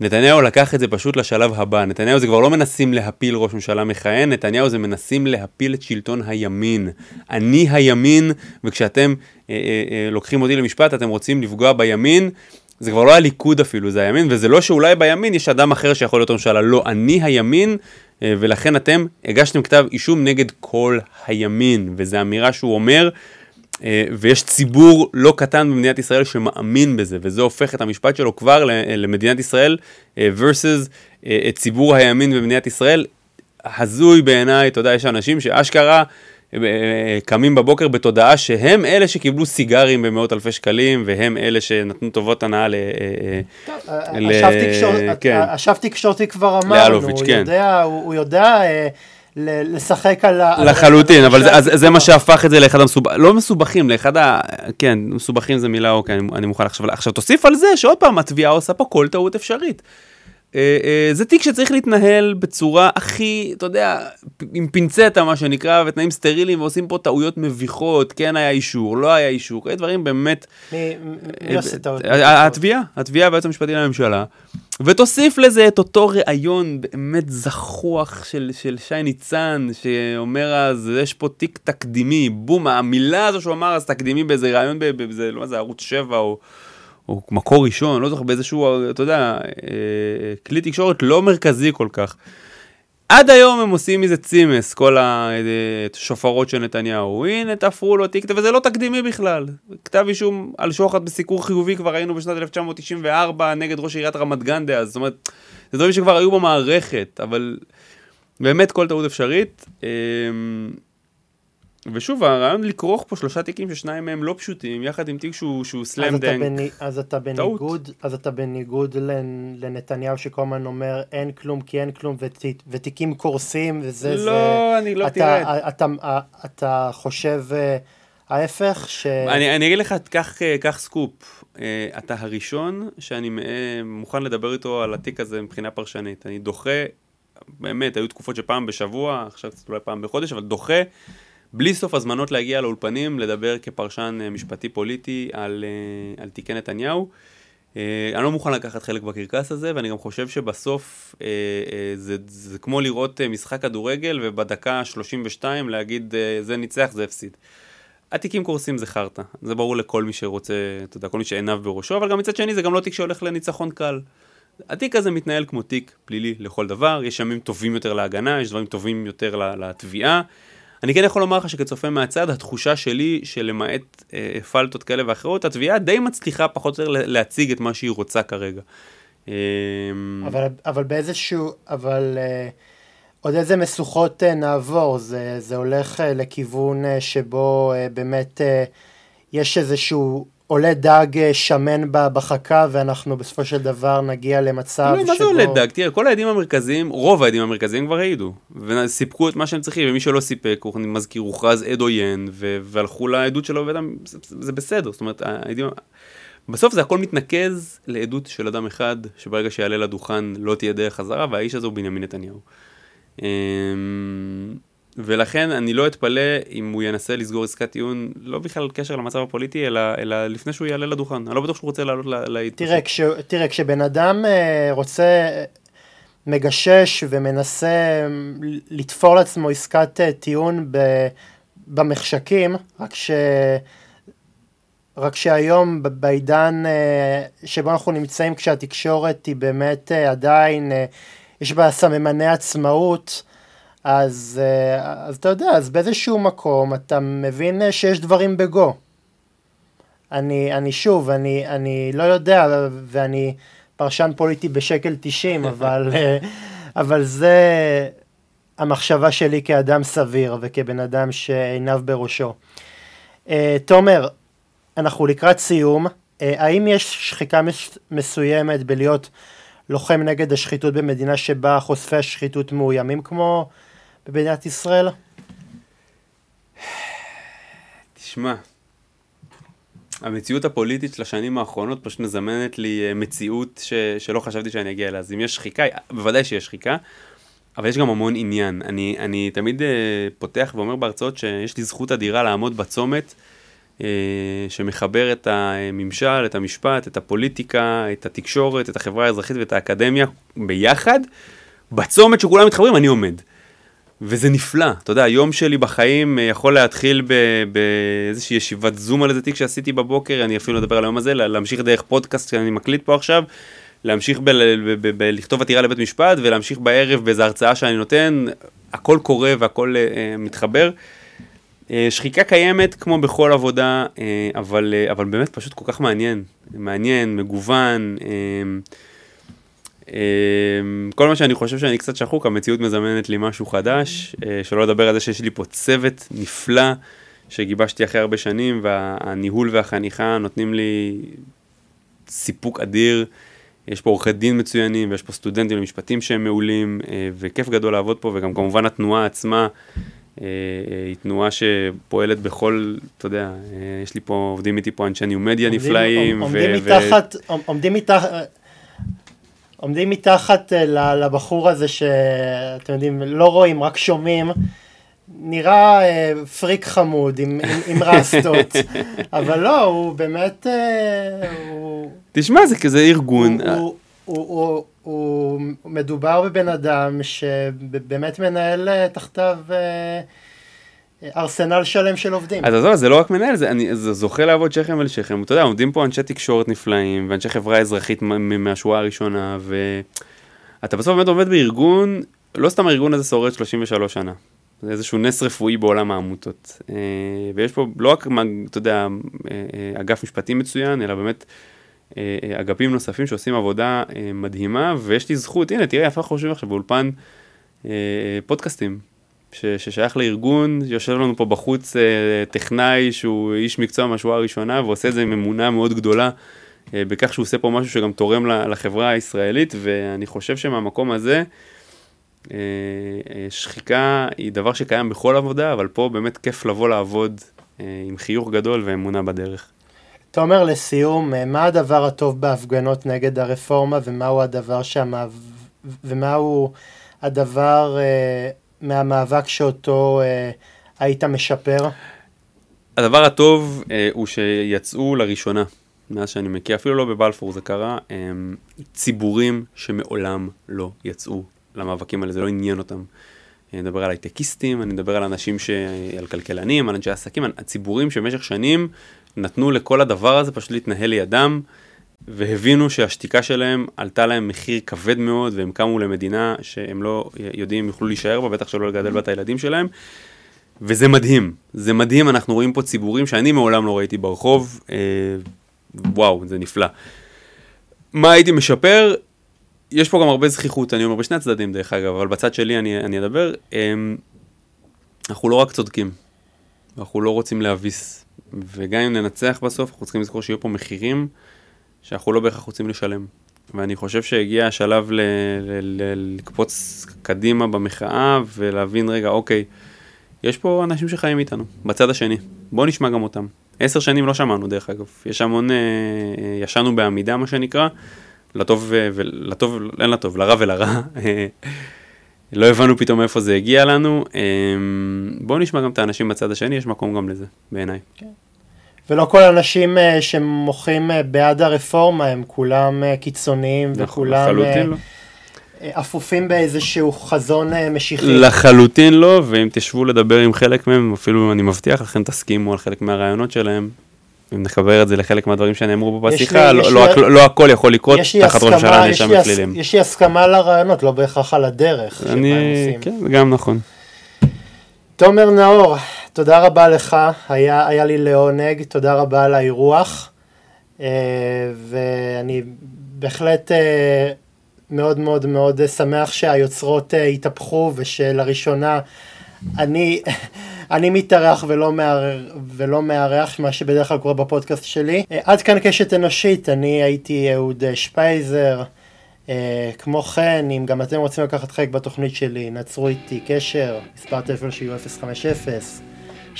נתניהו לקח את זה פשוט לשלב הבא, נתניהו זה כבר לא מנסים להפיל ראש ממשלה מכהן, נתניהו זה מנסים להפיל את שלטון הימין. אני הימין, וכשאתם אה, אה, אה, לוקחים אותי למשפט, אתם רוצים לפגוע בימין, זה כבר לא הליכוד אפילו, זה הימין, וזה לא שאולי בימין יש אדם אחר שיכול להיות ממשלה, לא, אני הימין, אה, ולכן אתם הגשתם כתב אישום נגד כל הימין, וזו אמירה שהוא אומר ויש ציבור לא קטן במדינת ישראל שמאמין בזה, וזה הופך את המשפט שלו כבר למדינת ישראל אה, versus את ציבור הימין במדינת ישראל. הזוי בעיניי, אתה יודע, יש אנשים שאשכרה קמים בבוקר בתודעה שהם אלה שקיבלו סיגרים במאות אלפי שקלים, והם אלה שנתנו טובות הנאה ל... אשף תקשורתי כבר אמרנו, כן. הוא יודע... לשחק על ה... לחלוטין, אבל זה, מה שהפך את זה לאחד המסובכים, לא מסובכים, לאחד ה... כן, מסובכים זה מילה, אוקיי, אני, אני מוכן עכשיו. עכשיו תוסיף על זה שעוד פעם, התביעה עושה פה כל טעות אפשרית. אה, אה, זה תיק שצריך להתנהל בצורה הכי, אתה יודע, עם פינצטה מה שנקרא, ותנאים סטריליים, ועושים פה טעויות מביכות, כן היה אישור, לא היה אישור, כאלה דברים באמת... מי אה, עושה טעות? התביעה, התביעה והיועץ המשפטי לממשלה. ותוסיף לזה את אותו ראיון באמת זחוח של, של שי ניצן, שאומר אז, יש פה תיק תקדימי, בום, המילה הזו שהוא אמר אז תקדימי באיזה ראיון, באיזה, לא יודע, זה ערוץ 7 או... או מקור ראשון, לא זוכר באיזשהו, אתה יודע, אה, כלי תקשורת לא מרכזי כל כך. עד היום הם עושים מזה צימס, כל השופרות של נתניהו. הנה, תפרו לו תיק, וזה לא תקדימי בכלל. כתב אישום על שוחד בסיקור חיובי כבר היינו בשנת 1994 נגד ראש עיריית רמת גן דאז. זאת אומרת, זה דברים שכבר היו במערכת, אבל באמת כל טעות אפשרית. ושוב, הרעיון לכרוך פה שלושה תיקים ששניים מהם לא פשוטים, יחד עם תיק שהוא, שהוא slam dunk. בני, אז אתה בניגוד, אז אתה בניגוד לנתניהו שכל הזמן אומר אין כלום כי אין כלום ות, ותיקים קורסים וזה לא, זה. לא, אני לא, אתה, תראה. אתה, אתה, אתה חושב אה, ההפך? ש... אני, אני אגיד לך, קח, אה, קח סקופ. אה, אתה הראשון שאני מוכן לדבר איתו על התיק הזה מבחינה פרשנית. אני דוחה, באמת, היו תקופות שפעם בשבוע, עכשיו קצת אולי פעם בחודש, אבל דוחה. בלי סוף הזמנות להגיע לאולפנים, לדבר כפרשן אה, משפטי פוליטי על, אה, על תיקי נתניהו. אה, אני לא מוכן לקחת חלק בקרקס הזה, ואני גם חושב שבסוף זה, זה כמו לראות משחק כדורגל, ובדקה 32 להגיד זה ניצח, זה הפסיד. התיקים קורסים זה חרטא, זה ברור לכל מי שרוצה, אתה יודע, כל מי שעיניו בראשו, אבל גם מצד שני זה גם לא תיק שהולך לניצחון קל. התיק הזה מתנהל כמו תיק פלילי לכל דבר, יש ימים טובים יותר להגנה, יש דברים טובים יותר לתביעה. אני כן יכול לומר לך שכצופה מהצד, התחושה שלי שלמעט אה, פלטות כאלה ואחרות, התביעה די מצליחה פחות או יותר להציג את מה שהיא רוצה כרגע. אה, אבל, אבל באיזשהו, אבל אה, עוד איזה משוכות אה, נעבור, זה, זה הולך אה, לכיוון אה, שבו אה, באמת אה, יש איזשהו עולה דג אה, שמן בחכה ואנחנו בסופו של דבר נגיע למצב שבו... מה זה עולה דג? תראה, כל העדים המרכזיים, רוב העדים המרכזיים כבר העידו, וסיפקו את מה שהם צריכים, ומי שלא סיפק, אני מזכיר, הוכרז עד עוין, והלכו לעדות שלו, זה, זה בסדר, זאת אומרת, העדים... בסוף זה הכל מתנקז לעדות של אדם אחד, שברגע שיעלה לדוכן לא תהיה דרך חזרה, והאיש הזה הוא בנימין נתניהו. ולכן אני לא אתפלא אם הוא ינסה לסגור עסקת טיעון, לא בכלל קשר למצב הפוליטי, אלא, אלא לפני שהוא יעלה לדוכן. אני לא בטוח שהוא רוצה לעלות להתפשט. תראה, כש, תראה, כשבן אדם אה, רוצה, מגשש ומנסה לתפור לעצמו עסקת אה, טיעון ב, במחשכים, רק ש... רק שהיום בעידן אה, שבו אנחנו נמצאים כשהתקשורת היא באמת עדיין, יש בה סממני עצמאות, אז, אה, אז אתה יודע, אז באיזשהו מקום אתה מבין אה, שיש דברים בגו. אני, אני שוב, אני, אני לא יודע, ואני פרשן פוליטי בשקל 90, [LAUGHS] אבל, אה, אבל זה המחשבה שלי כאדם סביר וכבן אדם שעיניו בראשו. תומר, אנחנו לקראת סיום. האם יש שחיקה מסוימת בלהיות לוחם נגד השחיתות במדינה שבה חושפי השחיתות מאוימים כמו במדינת ישראל? תשמע, המציאות הפוליטית של השנים האחרונות פשוט מזמנת לי אה, מציאות ש, שלא חשבתי שאני אגיע אליה. אז אם יש שחיקה, בוודאי שיש שחיקה, אבל יש גם המון עניין. אני, אני תמיד uh, פותח ואומר בהרצאות שיש לי זכות אדירה לעמוד בצומת uh, שמחבר את הממשל, את המשפט, את הפוליטיקה, את התקשורת, את החברה האזרחית ואת האקדמיה ביחד. בצומת שכולם מתחברים אני עומד. וזה נפלא, אתה יודע, היום שלי בחיים אה, יכול להתחיל באיזושהי ישיבת זום על איזה תיק שעשיתי בבוקר, אני אפילו מדבר על היום הזה, להמשיך דרך פודקאסט שאני מקליט פה עכשיו, להמשיך בלכתוב עתירה לבית משפט ולהמשיך בערב באיזו הרצאה שאני נותן, הכל קורה והכל uh, מתחבר. אה, שחיקה קיימת כמו בכל עבודה, אה, אבל, אה, אבל באמת פשוט כל כך מעניין, מעניין, מגוון. כל מה שאני חושב שאני קצת שחוק, המציאות מזמנת לי משהו חדש, שלא לדבר על זה שיש לי פה צוות נפלא שגיבשתי אחרי הרבה שנים, והניהול והחניכה נותנים לי סיפוק אדיר. יש פה עורכי דין מצוינים, ויש פה סטודנטים למשפטים שהם מעולים, וכיף גדול לעבוד פה, וגם כמובן התנועה עצמה. אה, אה, היא תנועה שפועלת בכל, אתה יודע, אה, יש לי פה, עובדים איתי פה אנשי ניו-מדיה נפלאים. עומדים מתחת, עומדים מתחת, עומדים מתחת לבחור הזה שאתם יודעים, לא רואים, רק שומעים. נראה אה, פריק חמוד עם, עם, עם רסטות, [LAUGHS] אבל לא, הוא באמת... אה, הוא... תשמע, זה כזה ארגון. הוא, הוא, הוא, הוא, הוא מדובר בבן אדם שבאמת מנהל אה, תחתיו אה, ארסנל שלם של עובדים. אז עזוב, זה לא רק מנהל, זה, אני זה זוכה לעבוד שכם על שכם. אתה יודע, עומדים פה אנשי תקשורת נפלאים, ואנשי חברה אזרחית מהשורה הראשונה, ואתה בסוף באמת עובד בארגון, לא סתם הארגון הזה שורד 33 שנה. זה איזשהו נס רפואי בעולם העמותות. אה, ויש פה לא רק, אתה יודע, אגף משפטי מצוין, אלא באמת אה, אה, אגפים נוספים שעושים עבודה אה, מדהימה, ויש לי זכות, הנה תראה, איפה חושבים עכשיו באולפן פודקאסטים, ש, ששייך לארגון, יושב לנו פה בחוץ טכנאי שהוא איש מקצוע מהשורה הראשונה, ועושה את זה עם אמונה מאוד גדולה. בכך שהוא עושה פה משהו שגם תורם לחברה הישראלית, ואני חושב שמהמקום הזה, שחיקה היא דבר שקיים בכל עבודה, אבל פה באמת כיף לבוא לעבוד עם חיוך גדול ואמונה בדרך. תומר, לסיום, אה, מה הדבר הטוב בהפגנות נגד הרפורמה ומהו הדבר שהמאב... ומהו הדבר uh, מהמאבק שאותו uh, היית משפר? הדבר הטוב uh, הוא שיצאו לראשונה, מאז שאני מכיר, אפילו לא בבלפור זה קרה, um, ציבורים שמעולם לא יצאו למאבקים האלה, זה לא עניין אותם. אני מדבר על הייטקיסטים, אני מדבר על אנשים, ש... על כלכלנים, על אנשי עסקים, הציבורים שבמשך שנים נתנו לכל הדבר הזה פשוט להתנהל לידם, והבינו שהשתיקה שלהם עלתה להם מחיר כבד מאוד, והם קמו למדינה שהם לא יודעים אם יוכלו להישאר בה, בטח שלא לגדל בה את הילדים שלהם. וזה מדהים, זה מדהים, אנחנו רואים פה ציבורים שאני מעולם לא ראיתי ברחוב, אה, וואו, זה נפלא. מה הייתי משפר? יש פה גם הרבה זכיחות, אני אומר בשני הצדדים דרך אגב, אבל בצד שלי אני, אני אדבר. אה, אנחנו לא רק צודקים, אנחנו לא רוצים להביס וגם אם ננצח בסוף, אנחנו צריכים לזכור שיהיו פה מחירים שאנחנו לא בהכרח רוצים לשלם. ואני חושב שהגיע השלב ל- ל- ל- לקפוץ קדימה במחאה ולהבין, רגע, אוקיי, יש פה אנשים שחיים איתנו, בצד השני, בואו נשמע גם אותם. עשר שנים לא שמענו דרך אגב, יש המון, אה, אה ישנו בעמידה מה שנקרא, לטוב, ולטוב, אין לטוב, לרע ולרע. [LAUGHS] לא הבנו פתאום איפה זה הגיע לנו. אמ, בואו נשמע גם את האנשים בצד השני, יש מקום גם לזה, בעיניי. כן. ולא כל האנשים uh, שמוחים uh, בעד הרפורמה הם כולם uh, קיצוניים נכון, וכולם לא. אפופים באיזשהו חזון משיחי. לחלוטין לא, ואם תשבו לדבר עם חלק מהם, אפילו אני מבטיח לכם תסכימו על חלק מהרעיונות שלהם, אם נחבר את זה לחלק מהדברים שנאמרו פה בשיחה, לא, לא, לי, לא, לא הכל יכול לקרות תחת ראש הממשלה נאשם בפלילים. יש לי הסכמה על הרעיונות, לא בהכרח על הדרך. אני, כן, זה גם נכון. תומר נאור, תודה רבה לך, היה, היה לי לעונג, תודה רבה על האירוח, אה, ואני בהחלט אה, מאוד מאוד מאוד שמח שהיוצרות אה, התהפכו ושלראשונה אני, [LAUGHS] אני מתארח ולא, ולא מארח, מה שבדרך כלל קורה בפודקאסט שלי. עד כאן קשת אנושית, אני הייתי אהוד שפייזר. אה, כמו כן, אם גם אתם רוצים לקחת חלק בתוכנית שלי, נצרו איתי קשר, מספר טלפון שיהיו 050-353-1729,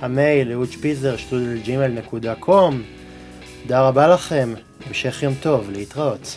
המייל אהוד שפיזר, שטודל נקודה קום. תודה רבה לכם, המשך יום טוב, להתראות.